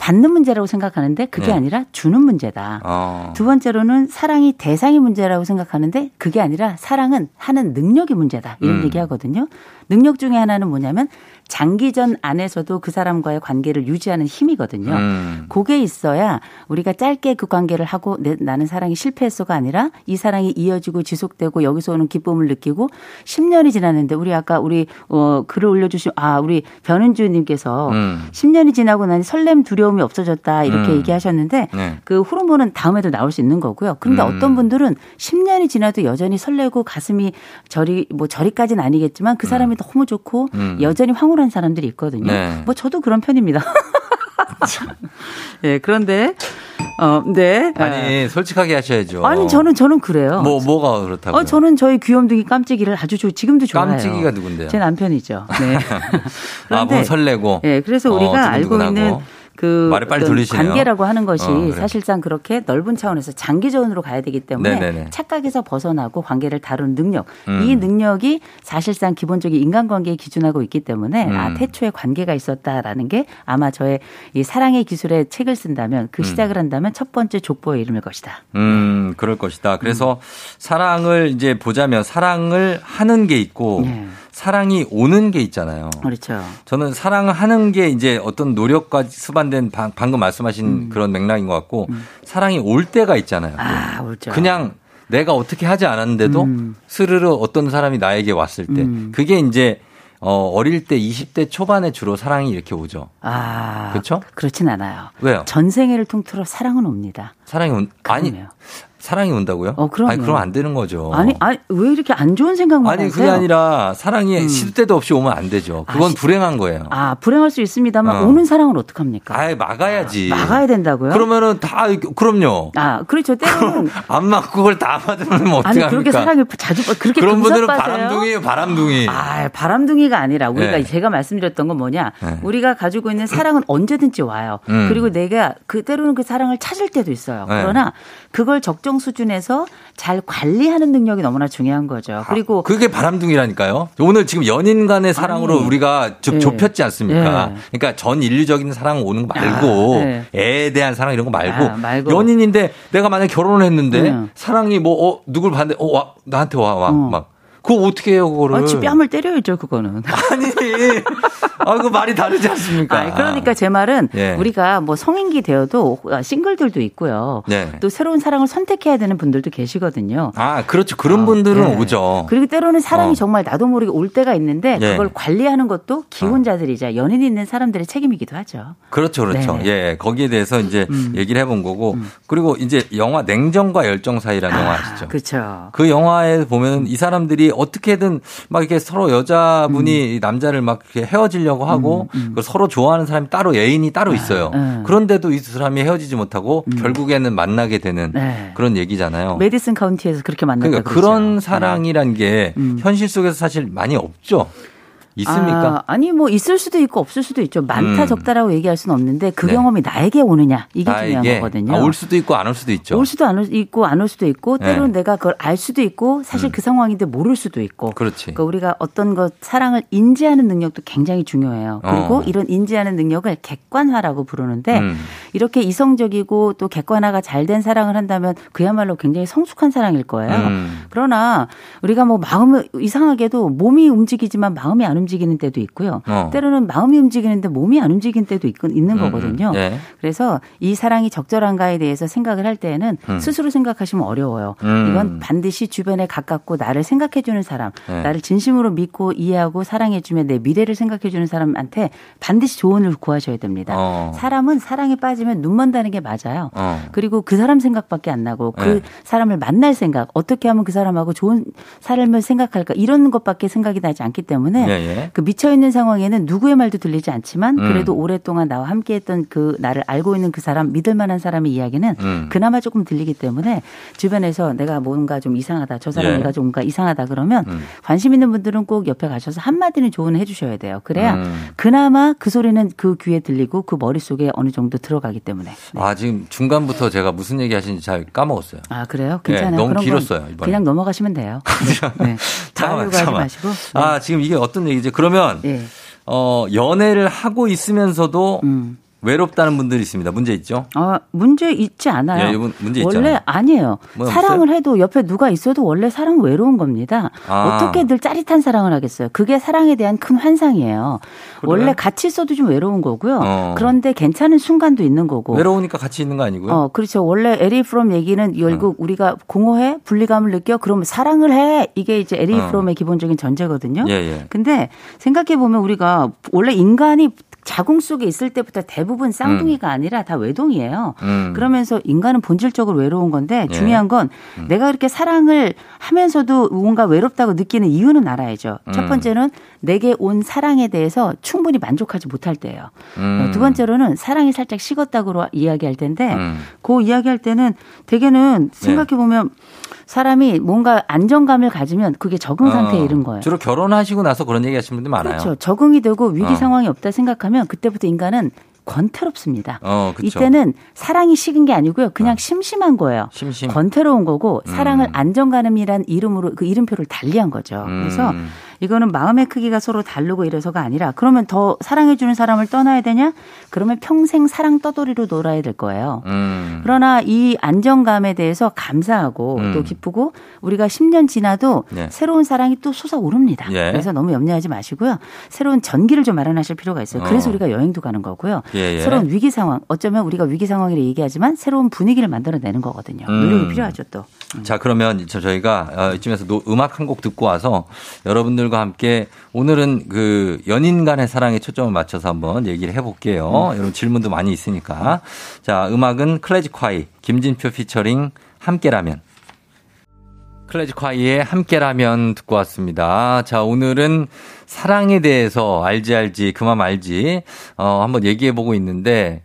받는 문제라고 생각하는데 그게 네. 아니라 주는 문제다. 어. 두 번째로는 사랑이 대상이 문제라고 생각하는데 그게 아니라 사랑은 하는 능력이 문제다. 이런 음. 얘기 하거든요. 능력 중에 하나는 뭐냐면 장기전 안에서도 그 사람과의 관계를 유지하는 힘이거든요. 음. 그게 있어야 우리가 짧게 그 관계를 하고 내, 나는 사랑이 실패했어가 아니라 이 사랑이 이어지고 지속되고 여기서 오는 기쁨을 느끼고 10년이 지났는데 우리 아까 우리 어 글을 올려주신 아 우리 변은주 님께서 음. 10년이 지나고 나니 설렘 두려움이 없어졌다 이렇게 음. 얘기하셨는데 네. 그 호르몬은 다음에도 나올 수 있는 거고요. 그런데 음. 어떤 분들은 10년이 지나도 여전히 설레고 가슴이 저리 뭐 저리까지는 아니겠지만 그 사람이 너무 좋고 음. 여전히 황홀 한 사람들이 있거든요. 네. 뭐 저도 그런 편입니다. 예, 네, 그런데 어, 네. 아니, 솔직하게 하셔야죠. 아니, 저는, 저는 그래요. 뭐, 뭐가 그렇다고? 어, 저는 저희 귀염둥이 깜찍이를 아주 저, 지금도 좋아해요. 깜찍이가 누군데요? 제 남편이죠. 네. 아, 뭐 설레고. 예, 네, 그래서 우리가 어, 알고 있는 그. 관계라고 하는 것이 어, 그래. 사실상 그렇게 넓은 차원에서 장기전으로 가야 되기 때문에 네네네. 착각에서 벗어나고 관계를 다루는 능력 음. 이 능력이 사실상 기본적인 인간관계에 기준하고 있기 때문에 음. 아 태초에 관계가 있었다라는 게 아마 저의 이 사랑의 기술에 책을 쓴다면 그 음. 시작을 한다면 첫 번째 족보의 이름일 것이다. 음 그럴 것이다. 그래서 음. 사랑을 이제 보자면 사랑을 하는 게 있고 네. 사랑이 오는 게 있잖아요. 그렇죠. 저는 사랑을 하는 게 이제 어떤 노력과 수반된 방 금 말씀하신 음. 그런 맥락인 것 같고 음. 사랑이 올 때가 있잖아요. 아, 오죠. 그냥 내가 어떻게 하지 않았는데도 음. 스르르 어떤 사람이 나에게 왔을 때 음. 그게 이제 어, 어릴 때 20대 초반에 주로 사랑이 이렇게 오죠. 아. 그렇죠? 그렇진 않아요. 왜요? 전생애를 통틀어 사랑은 옵니다. 사랑이 온, 아니. 사랑이 온다고요? 어, 그럼. 아니, 그럼 안 되는 거죠. 아니, 아니, 왜 이렇게 안 좋은 생각만 아니, 하세요? 그게 아니라 사랑이 음. 시도 때도 없이 오면 안 되죠. 그건 아, 시, 불행한 거예요. 아, 불행할 수 있습니다만 어. 오는 사랑을 어떡합니까? 아예 막아야지. 막아야 된다고요? 그러면은 다, 그럼요. 아, 그렇죠. 때로는. 안 막고 그걸 다 받으면 뭐 어떡합니까? 아니, 그렇게 사랑을 자주, 그렇게 그런 분들은 바람둥이에요, 바람둥이. 아, 바람둥이가 아니라 우리가 네. 제가 말씀드렸던 건 뭐냐. 네. 우리가 가지고 있는 사랑은 언제든지 와요. 음. 그리고 내가 그 때로는 그 사랑을 찾을 때도 있어요. 네. 그러나 그걸 적정 수준에서 잘 관리하는 능력이 너무나 중요한 거죠. 아, 그리고 아, 그게 바람둥이라니까요. 오늘 지금 연인 간의 사랑으로 아니, 우리가 좀 네. 좁혔지 않습니까? 네. 그러니까 전 인류적인 사랑 오는 거 말고 아, 네. 애에 대한 사랑 이런 거 말고, 아, 말고, 연인인데 내가 만약 결혼을 했는데 사랑이 뭐 어, 누굴 봤는데 어, 와, 나한테 와, 와, 어. 막 그거 어떻게 해요, 그거를? 아, 뺨을 때려야죠, 그거는. 아니, 아, 그 말이 다르지 않습니까? 아, 그러니까 제 말은 예. 우리가 뭐 성인기 되어도 싱글들도 있고요. 예. 또 새로운 사랑을 선택해야 되는 분들도 계시거든요. 아, 그렇죠. 그런 어, 분들은 예. 오죠. 그리고 때로는 사랑이 어. 정말 나도 모르게 올 때가 있는데 예. 그걸 관리하는 것도 기혼자들이자 어. 연인이 있는 사람들의 책임이기도 하죠. 그렇죠, 그렇죠. 네. 예, 거기에 대해서 이제 음. 얘기를 해본 거고 음. 그리고 이제 영화 냉정과 열정 사이라는 아, 영화 아시죠? 그렇죠. 그 영화에 보면 이 사람들이 어떻게든 막 이렇게 서로 여자분이 음. 남자를 막 이렇게 헤어지려고 하고 음, 음. 서로 좋아하는 사람이 따로 애인이 따로 있어요. 아, 그런데도 이두 사람이 헤어지지 못하고 음. 결국에는 만나게 되는 네. 그런 얘기잖아요. 메디슨 카운티에서 그렇게 만났다 그러니까 그러죠. 그런 사랑이란 게 음. 현실 속에서 사실 많이 없죠. 있습니까? 아, 니뭐 있을 수도 있고 없을 수도 있죠. 많다 음. 적다라고 얘기할 수는 없는데 그 네. 경험이 나에게 오느냐 이게 나에게. 중요한 거거든요. 아, 올 수도 있고 안 올 수도 있죠. 올 수도 안올 있고 안 올 수도 있고 네. 때로는 내가 그걸 알 수도 있고 사실 음. 그 상황인데 모를 수도 있고. 그렇지. 그러니까 우리가 어떤 것 사랑을 인지하는 능력도 굉장히 중요해요. 그리고 어. 이런 인지하는 능력을 객관화라고 부르는데 음. 이렇게 이성적이고 또 객관화가 잘 된 사랑을 한다면 그야말로 굉장히 성숙한 사랑일 거예요. 음. 그러나 우리가 뭐 마음을 이상하게도 몸이 움직이지만 마음이 안 움직이는 때도 있고요. 어. 때로는 마음이 움직이는데 몸이 안 움직이는 때도 있는 음, 거거든요. 네. 그래서 이 사랑이 적절한가에 대해서 생각을 할 때에는 음. 스스로 생각하시면 어려워요. 음. 이건 반드시 주변에 가깝고 나를 생각해주는 사람, 네. 나를 진심으로 믿고 이해하고 사랑해주면 내 미래를 생각해주는 사람한테 반드시 조언을 구하셔야 됩니다. 어. 사람은 사랑에 빠지면 눈 먼다는 게 맞아요. 어. 그리고 그 사람 생각밖에 안 나고 그 네. 사람을 만날 생각, 어떻게 하면 그 사람하고 좋은 삶을 생각할까 이런 것밖에 생각이 나지 않기 때문에 예, 예. 그 미쳐 있는 상황에는 누구의 말도 들리지 않지만 음. 그래도 음. 오랫동안 나와 함께했던 그 나를 알고 있는 그 사람 믿을 만한 사람의 이야기는 음. 그나마 조금 들리기 때문에 주변에서 내가 뭔가 좀 이상하다 저 사람 예. 좀 뭔가 이상하다 그러면 음. 관심 있는 분들은 꼭 옆에 가셔서 한 마디는 조언을 해주셔야 돼요. 그래야 음. 그나마 그 소리는 그 귀에 들리고 그 머릿속에 어느 정도 들어가기 때문에. 네. 아 지금 중간부터 제가 무슨 얘기 하시는지 잘 까먹었어요. 아 그래요? 괜찮아요. 네, 너무 길었어요. 이번에. 그냥 넘어가시면 돼요. 네. 다음 하지 마시고. 네. 아 지금 이게 어떤 얘기 지? 그러면 네. 어 연애를 하고 있으면서도 음. 외롭다는 분들이 있습니다. 문제 있죠? 어, 문제 있지 않아요. 예, 문제 원래 있잖아요. 아니에요. 뭐 사랑을 없어요? 해도 옆에 누가 있어도 원래 사랑은 외로운 겁니다. 아. 어떻게 늘 짜릿한 사랑을 하겠어요? 그게 사랑에 대한 큰 환상이에요. 그래? 원래 같이 있어도 좀 외로운 거고요. 어. 그런데 괜찮은 순간도 있는 거고. 외로우니까 같이 있는 거 아니고요? 어, 그렇죠. 원래 에리히 프롬 얘기는 결국 어. 우리가 공허해? 분리감을 느껴? 그러면 사랑을 해? 이게 이제 에리히 어. 프롬의 기본적인 전제거든요. 예, 예. 근데 생각해 보면 우리가 원래 인간이 자궁 속에 있을 때부터 대부분 쌍둥이가 음. 아니라 다 외동이에요. 음. 그러면서 인간은 본질적으로 외로운 건데 예. 중요한 건 음. 내가 그렇게 사랑을 하면서도 뭔가 외롭다고 느끼는 이유는 알아야죠. 첫 음. 번째는 내게 온 사랑에 대해서 충분히 만족하지 못할 때예요. 음. 두 번째로는 사랑이 살짝 식었다고 이야기할 텐데 음. 그 이야기할 때는 대개는 생각해 보면 네. 사람이 뭔가 안정감을 가지면 그게 적응 어. 상태에 어, 이른 거예요. 주로 결혼하시고 나서 그런 얘기 하시는 분들 많아요. 그렇죠. 적응이 되고 위기 어. 상황이 없다 생각하면 그때부터 인간은 권태롭습니다. 어, 이때는 사랑이 식은 게 아니고요. 그냥 어. 심심한 거예요. 심심. 권태로운 거고 사랑을 음. 안정감이란 이름으로 그 이름표를 달리한 거죠. 음. 그래서 이거는 마음의 크기가 서로 다르고 이래서가 아니라 그러면 더 사랑해주는 사람을 떠나야 되냐? 그러면 평생 사랑 떠돌이로 놀아야 될 거예요. 음. 그러나 이 안정감에 대해서 감사하고 음. 또 기쁘고 우리가 10년 지나도 네. 새로운 사랑이 또 솟아오릅니다. 예. 그래서 너무 염려하지 마시고요. 새로운 전기를 좀 마련하실 필요가 있어요. 그래서 어. 우리가 여행도 가는 거고요. 예, 예. 새로운 위기 상황, 어쩌면 우리가 위기 상황이라 얘기하지만 새로운 분위기를 만들어내는 거거든요. 음. 노력이 필요하죠 또. 음. 자 그러면 저희가 어, 이쯤에서 음악 한 곡 듣고 와서 여러분들 과 함께 오늘은 그 연인 간의 사랑에 초점을 맞춰서 한번 얘기를 해볼게요. 음. 이런 질문도 많이 있으니까. 자 음악은 클래식콰이 김진표 피처링 함께라면. 클래식화이의 함께라면 듣고 왔습니다. 자, 오늘은 사랑에 대해서 알지 알지 그만 알지 어 한번 얘기해 보고 있는데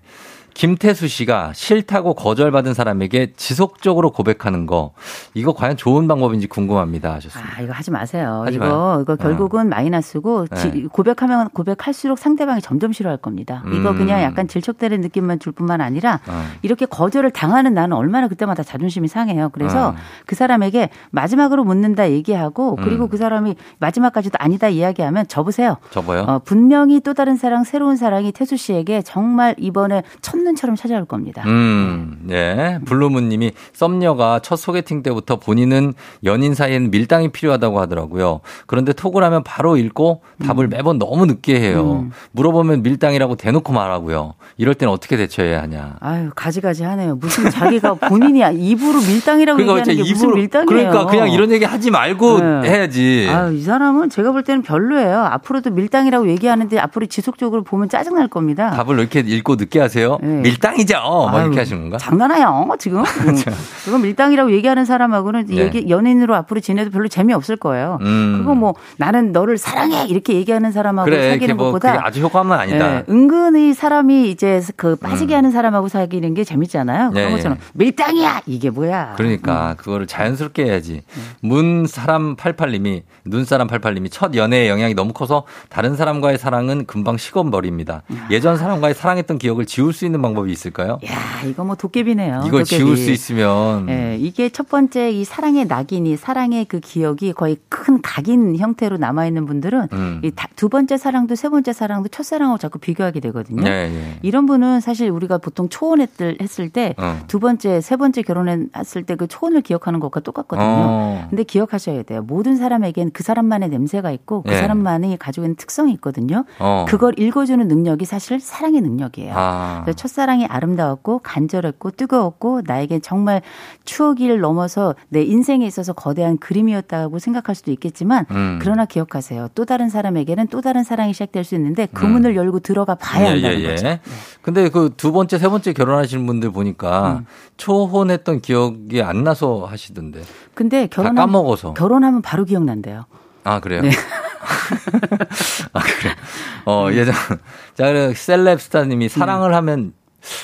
김태수 씨가 싫다고 거절받은 사람에게 지속적으로 고백하는 거 이거 과연 좋은 방법인지 궁금합니다 하셨습니다. 아 이거 하지 마세요. 하지 이거 마요. 이거 결국은 어. 마이너스고 네. 고백하면 고백할수록 상대방이 점점 싫어할 겁니다. 음. 이거 그냥 약간 질척대는 느낌만 줄 뿐만 아니라 어. 이렇게 거절을 당하는 나는 얼마나 그때마다 자존심이 상해요. 그래서 어. 그 사람에게 마지막으로 묻는다 얘기하고 그리고 음. 그 사람이 마지막까지도 아니다 이야기하면 접으세요. 접어요. 어, 분명히 또 다른 사랑 새로운 사랑이 태수 씨에게 정말 이번에 첫 첫눈처럼 찾아올 겁니다. 음, 네. 블루문 님이 썸녀가 첫 소개팅 때부터 본인은 연인 사이에는 밀당이 필요하다고 하더라고요. 그런데 톡을 하면 바로 읽고 답을 음. 매번 너무 늦게 해요. 음. 물어보면 밀당이라고 대놓고 말하고요. 이럴 때는 어떻게 대처해야 하냐. 아유, 가지가지 하네요. 무슨 자기가 본인이 입으로 밀당이라고 그러니까 얘기하는 게 무슨 밀당이에요. 그러니까 그냥 이런 얘기 하지 말고 네. 해야지. 아유, 이 사람은 제가 볼 때는 별로예요. 앞으로도 밀당이라고 얘기하는데 앞으로 지속적으로 보면 짜증 날 겁니다. 답을 이렇게 읽고 늦게 하세요? 네. 밀당이죠. 뭐 이렇게 하시는 건가? 장난해요, 지금. 그렇죠. 그건 밀당이라고 얘기하는 사람하고는 네. 얘기, 연인으로 앞으로 지내도 별로 재미없을 거예요. 음. 그거 뭐 나는 너를 사랑해 이렇게 얘기하는 사람하고 그래, 사귀는 뭐 것보다 아주 효과만 아니다. 네, 은근히 사람이 이제 그 빠지게 음. 하는 사람하고 사귀는 게 재밌잖아요. 그런 네, 것처럼 밀당이야 이게 뭐야. 그러니까 음. 그거를 자연스럽게 해야지. 문 사람 88님이 눈 사람 88님이 첫 연애의 영향이 너무 커서 다른 사람과의 사랑은 금방 식어버립니다. 아. 예전 사람과의 사랑했던 기억을 지울 수 있는 방법이 있을까요? 야, 이거 뭐 도깨비네요. 이걸 도깨비. 지울 수 있으면. 네, 이게 첫 번째 이 사랑의 낙인이 사랑의 그 기억이 거의 큰 각인 형태로 남아 있는 분들은 음. 이두 번째 사랑도 세 번째 사랑도 첫 사랑하고 자꾸 비교하게 되거든요. 네, 네. 이런 분은 사실 우리가 보통 초혼했을 했을 때두 어. 번째, 세 번째 결혼했을 때 그 초혼을 기억하는 것과 똑같거든요. 어. 근데 기억하셔야 돼요. 모든 사람에겐 그 사람만의 냄새가 있고 그 네. 사람만이 가지고 있는 특성이 있거든요. 어. 그걸 읽어주는 능력이 사실 사랑의 능력이에요. 아. 첫 사랑이 아름다웠고 간절했고 뜨거웠고 나에겐 정말 추억을 넘어서 내 인생에 있어서 거대한 그림이었다고 생각할 수도 있겠지만 음. 그러나 기억하세요. 또 다른 사람에게는 또 다른 사랑이 시작될 수 있는데 그 음. 문을 열고 들어가 봐야 예, 한다는 예, 예. 거죠. 네. 근데 그 두 번째 세 번째 결혼하시는 분들 보니까 음. 초혼했던 기억이 안 나서 하시던데. 근데 결혼 까먹어서 결혼하면 바로 기억난대요. 아 그래요? 네. 아 그래. 어 예전 자 셀럽스타님이 사랑을 음. 하면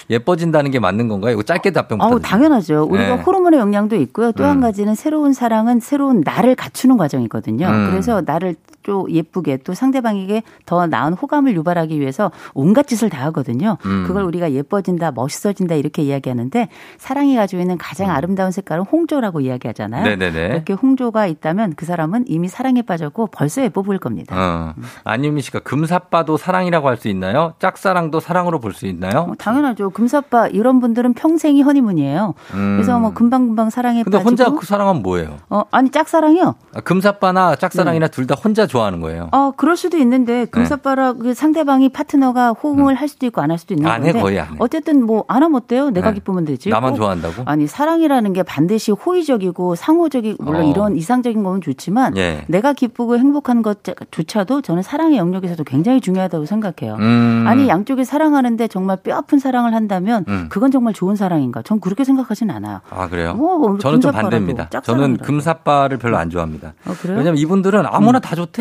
예뻐진다는 게 맞는 건가요? 이거 짧게 답변 부탁드립니다. 어, 당연하죠. 우리가 네. 호르몬의 영향도 있고요. 또한 음. 가지는 새로운 사랑은 새로운 나를 갖추는 과정이거든요. 음. 그래서 나를 또 예쁘게 또 상대방에게 더 나은 호감을 유발하기 위해서 온갖 짓을 다 하거든요. 음. 그걸 우리가 예뻐진다, 멋있어진다 이렇게 이야기하는데 사랑이 가지고 있는 가장 음. 아름다운 색깔은 홍조라고 이야기하잖아요. 네네네. 이렇게 홍조가 있다면 그 사람은 이미 사랑에 빠졌고 벌써 예뻐 보일 겁니다. 어. 안유미 씨가 금사빠도 사랑이라고 할 수 있나요? 짝사랑도 사랑으로 볼 수 있나요? 어, 당연하죠. 금사빠 이런 분들은 평생이 허니문이에요. 음. 그래서 뭐 금방금방 사랑에 근데 빠지고. 혼자 그 사랑은 뭐예요? 어, 아니 짝사랑이요. 아, 금사빠나 짝사랑이나 네. 둘다 혼자 좋아하는 거예요. 어, 그럴 수도 있는데 금사빠라 네. 그 상대방이 파트너가 호응을 음. 할 수도 있고 안 할 수도 있는 건데. 거의 안 해. 어쨌든 뭐 안 하면 어때요? 내가 네. 기쁘면 되지. 나만 좋아한다고? 아니 사랑이라는 게 반드시 호의적이고 상호적이고 물론 어. 이런 이상적인 거면 좋지만 예. 내가 기쁘고 행복한 것조차도 저는 사랑의 영역에서도 굉장히 중요하다고 생각해요. 음. 아니 양쪽이 사랑하는데 정말 뼈 아픈 사랑을 한다면 음. 그건 정말 좋은 사랑인가? 전 그렇게 생각하진 않아요. 아 그래요? 뭐, 저는 좀 반대입니다. 저는 금사빠를 별로 안 좋아합니다. 어, 왜냐면 이분들은 아무나 음. 다 좋대.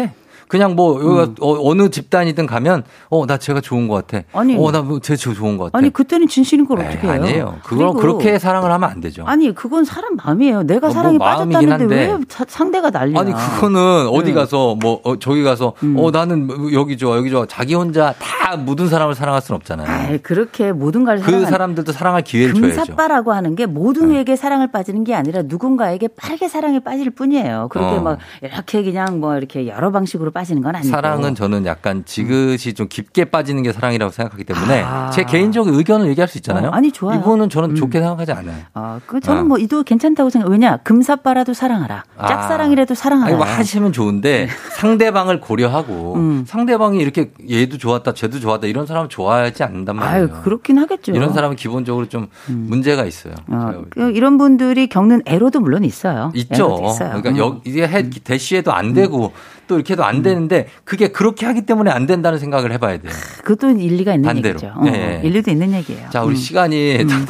그냥 뭐 음. 어, 느 집단이든 가면 어 나 제가 좋은 것 같아. 아니 어나제 좋은 것 같아. 아니 그때는 진실인 걸 어떻게 해요? 아니에요. 그걸 그렇게 사랑을 하면 안 되죠. 아니 그건 사람 마음이에요. 내가 어, 사랑에 뭐 빠졌다는데. 왜 상대가 난리야? 아니 그거는 어디 네. 가서 뭐 어, 저기 가서 음. 어 나는 뭐 여기 좋아 여기 좋아 자기 혼자 다 모든 사람을 사랑할 수는 없잖아요. 아이, 그렇게 모든 걸 그 사람들도 사랑할 기회를 줘야죠. 금사빠라고 하는 게 모두에게 네. 사랑을 빠지는 게 아니라 누군가에게 빠르게 사랑에 빠질 뿐이에요. 그렇게 어. 막 이렇게 그냥 뭐 이렇게 여러 방식으로 빠 지는 건 아니고. 사랑 사랑은 저는 약간 지그시 좀 깊게 빠지는 게 사랑이라고 생각하기 때문에 아. 제 개인적 의견을 얘기할 수 있잖아요. 어, 아니 좋아요. 이분은 저는 음. 좋게 생각하지 않아요. 아, 그 저는 어. 뭐 이도 괜찮다고 생각. 왜냐 금사빠라도 사랑하라. 아. 짝사랑이라도 사랑하라. 뭐 하시면 좋은데 네. 상대방을 고려하고 음. 상대방이 이렇게 얘도 좋았다, 쟤도 좋았다 이런 사람은 좋아하지 않는단 말이에요. 아유, 그렇긴 하겠죠. 이런 사람은 기본적으로 좀 음. 문제가 있어요. 어, 그 이런 분들이 겪는 애로도 물론 있어요. 있죠. 있어요. 그러니까 여, 음. 이게 해, 대시에도 안 되고 또 이렇게 해도 안 음. 되는데 그게 그렇게 하기 때문에 안 된다는 생각을 해봐야 돼요. 그것도 일리가 있는 반대로. 얘기죠. 어, 네. 일리도 있는 얘기예요. 자, 우리 음. 시간이 음.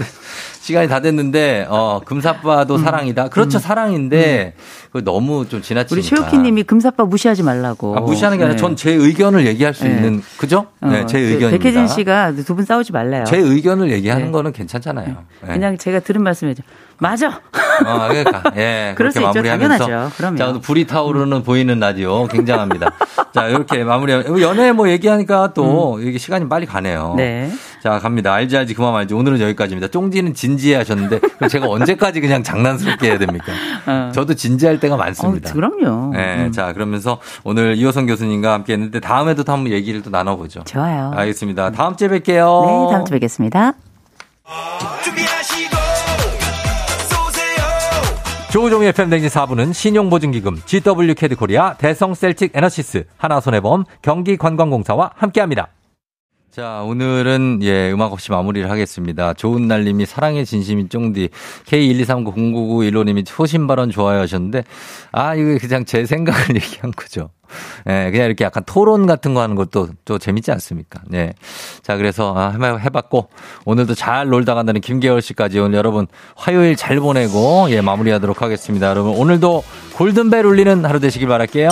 시간이 다 됐는데 어 금사빠도 음. 사랑이다. 그렇죠 음. 사랑인데 그 너무 좀 지나치니까. 우리 최욱희님이 금사빠 무시하지 말라고. 아, 무시하는 게 아니라 네. 전제 의견을 얘기할 수 네. 있는 그죠? 어, 네, 제그 의견입니다. 백혜진 씨가 두 분 싸우지 말래요. 제 의견을 얘기하는 네. 거는 괜찮잖아요. 네. 네. 그냥 제가 들은 말씀이죠. 맞아. 어, 그러니까 예 그렇게 마무리하면서 당연하죠. 그럼요. 자 불이 타오르는 보이는 라디오 굉장합니다. 자 이렇게 마무리. 연애 뭐 얘기하니까 또 음. 이게 시간이 빨리 가네요. 네. 자, 갑니다. 알지, 알지, 그만 말지. 오늘은 여기까지입니다. 쫑지는 진지해 하셨는데, 제가 언제까지 그냥 장난스럽게 해야 됩니까? 어. 저도 진지할 때가 많습니다. 어, 그럼요. 네, 음. 자, 그러면서 오늘 이호성 교수님과 함께 했는데, 다음에도 또 한번 얘기를 또 나눠 보죠. 좋아요. 알겠습니다. 다음 주에 뵐게요. 네, 다음 주에 뵙겠습니다. 조우종의 FM댕진 4부는 신용보증기금, GW 캐드코리아, 대성 셀틱 에너시스, 하나손해보험, 경기관광공사와 함께합니다. 자, 오늘은 예, 음악 없이 마무리를 하겠습니다. 좋은 날 님이 사랑의 진심인 쫑디 K123909915 님이 초심 발언 좋아요 하셨는데 아, 이거 그냥 제 생각을 얘기한 거죠. 예, 그냥 이렇게 약간 토론 같은 거 하는 것도 또 재밌지 않습니까? 네. 자, 그래서 아, 해봤고 오늘도 잘 놀다 간다는 김계월 씨까지 오늘 여러분 화요일 잘 보내고 예, 마무리하도록 하겠습니다. 여러분 오늘도 골든벨 울리는 하루 되시길 바랄게요.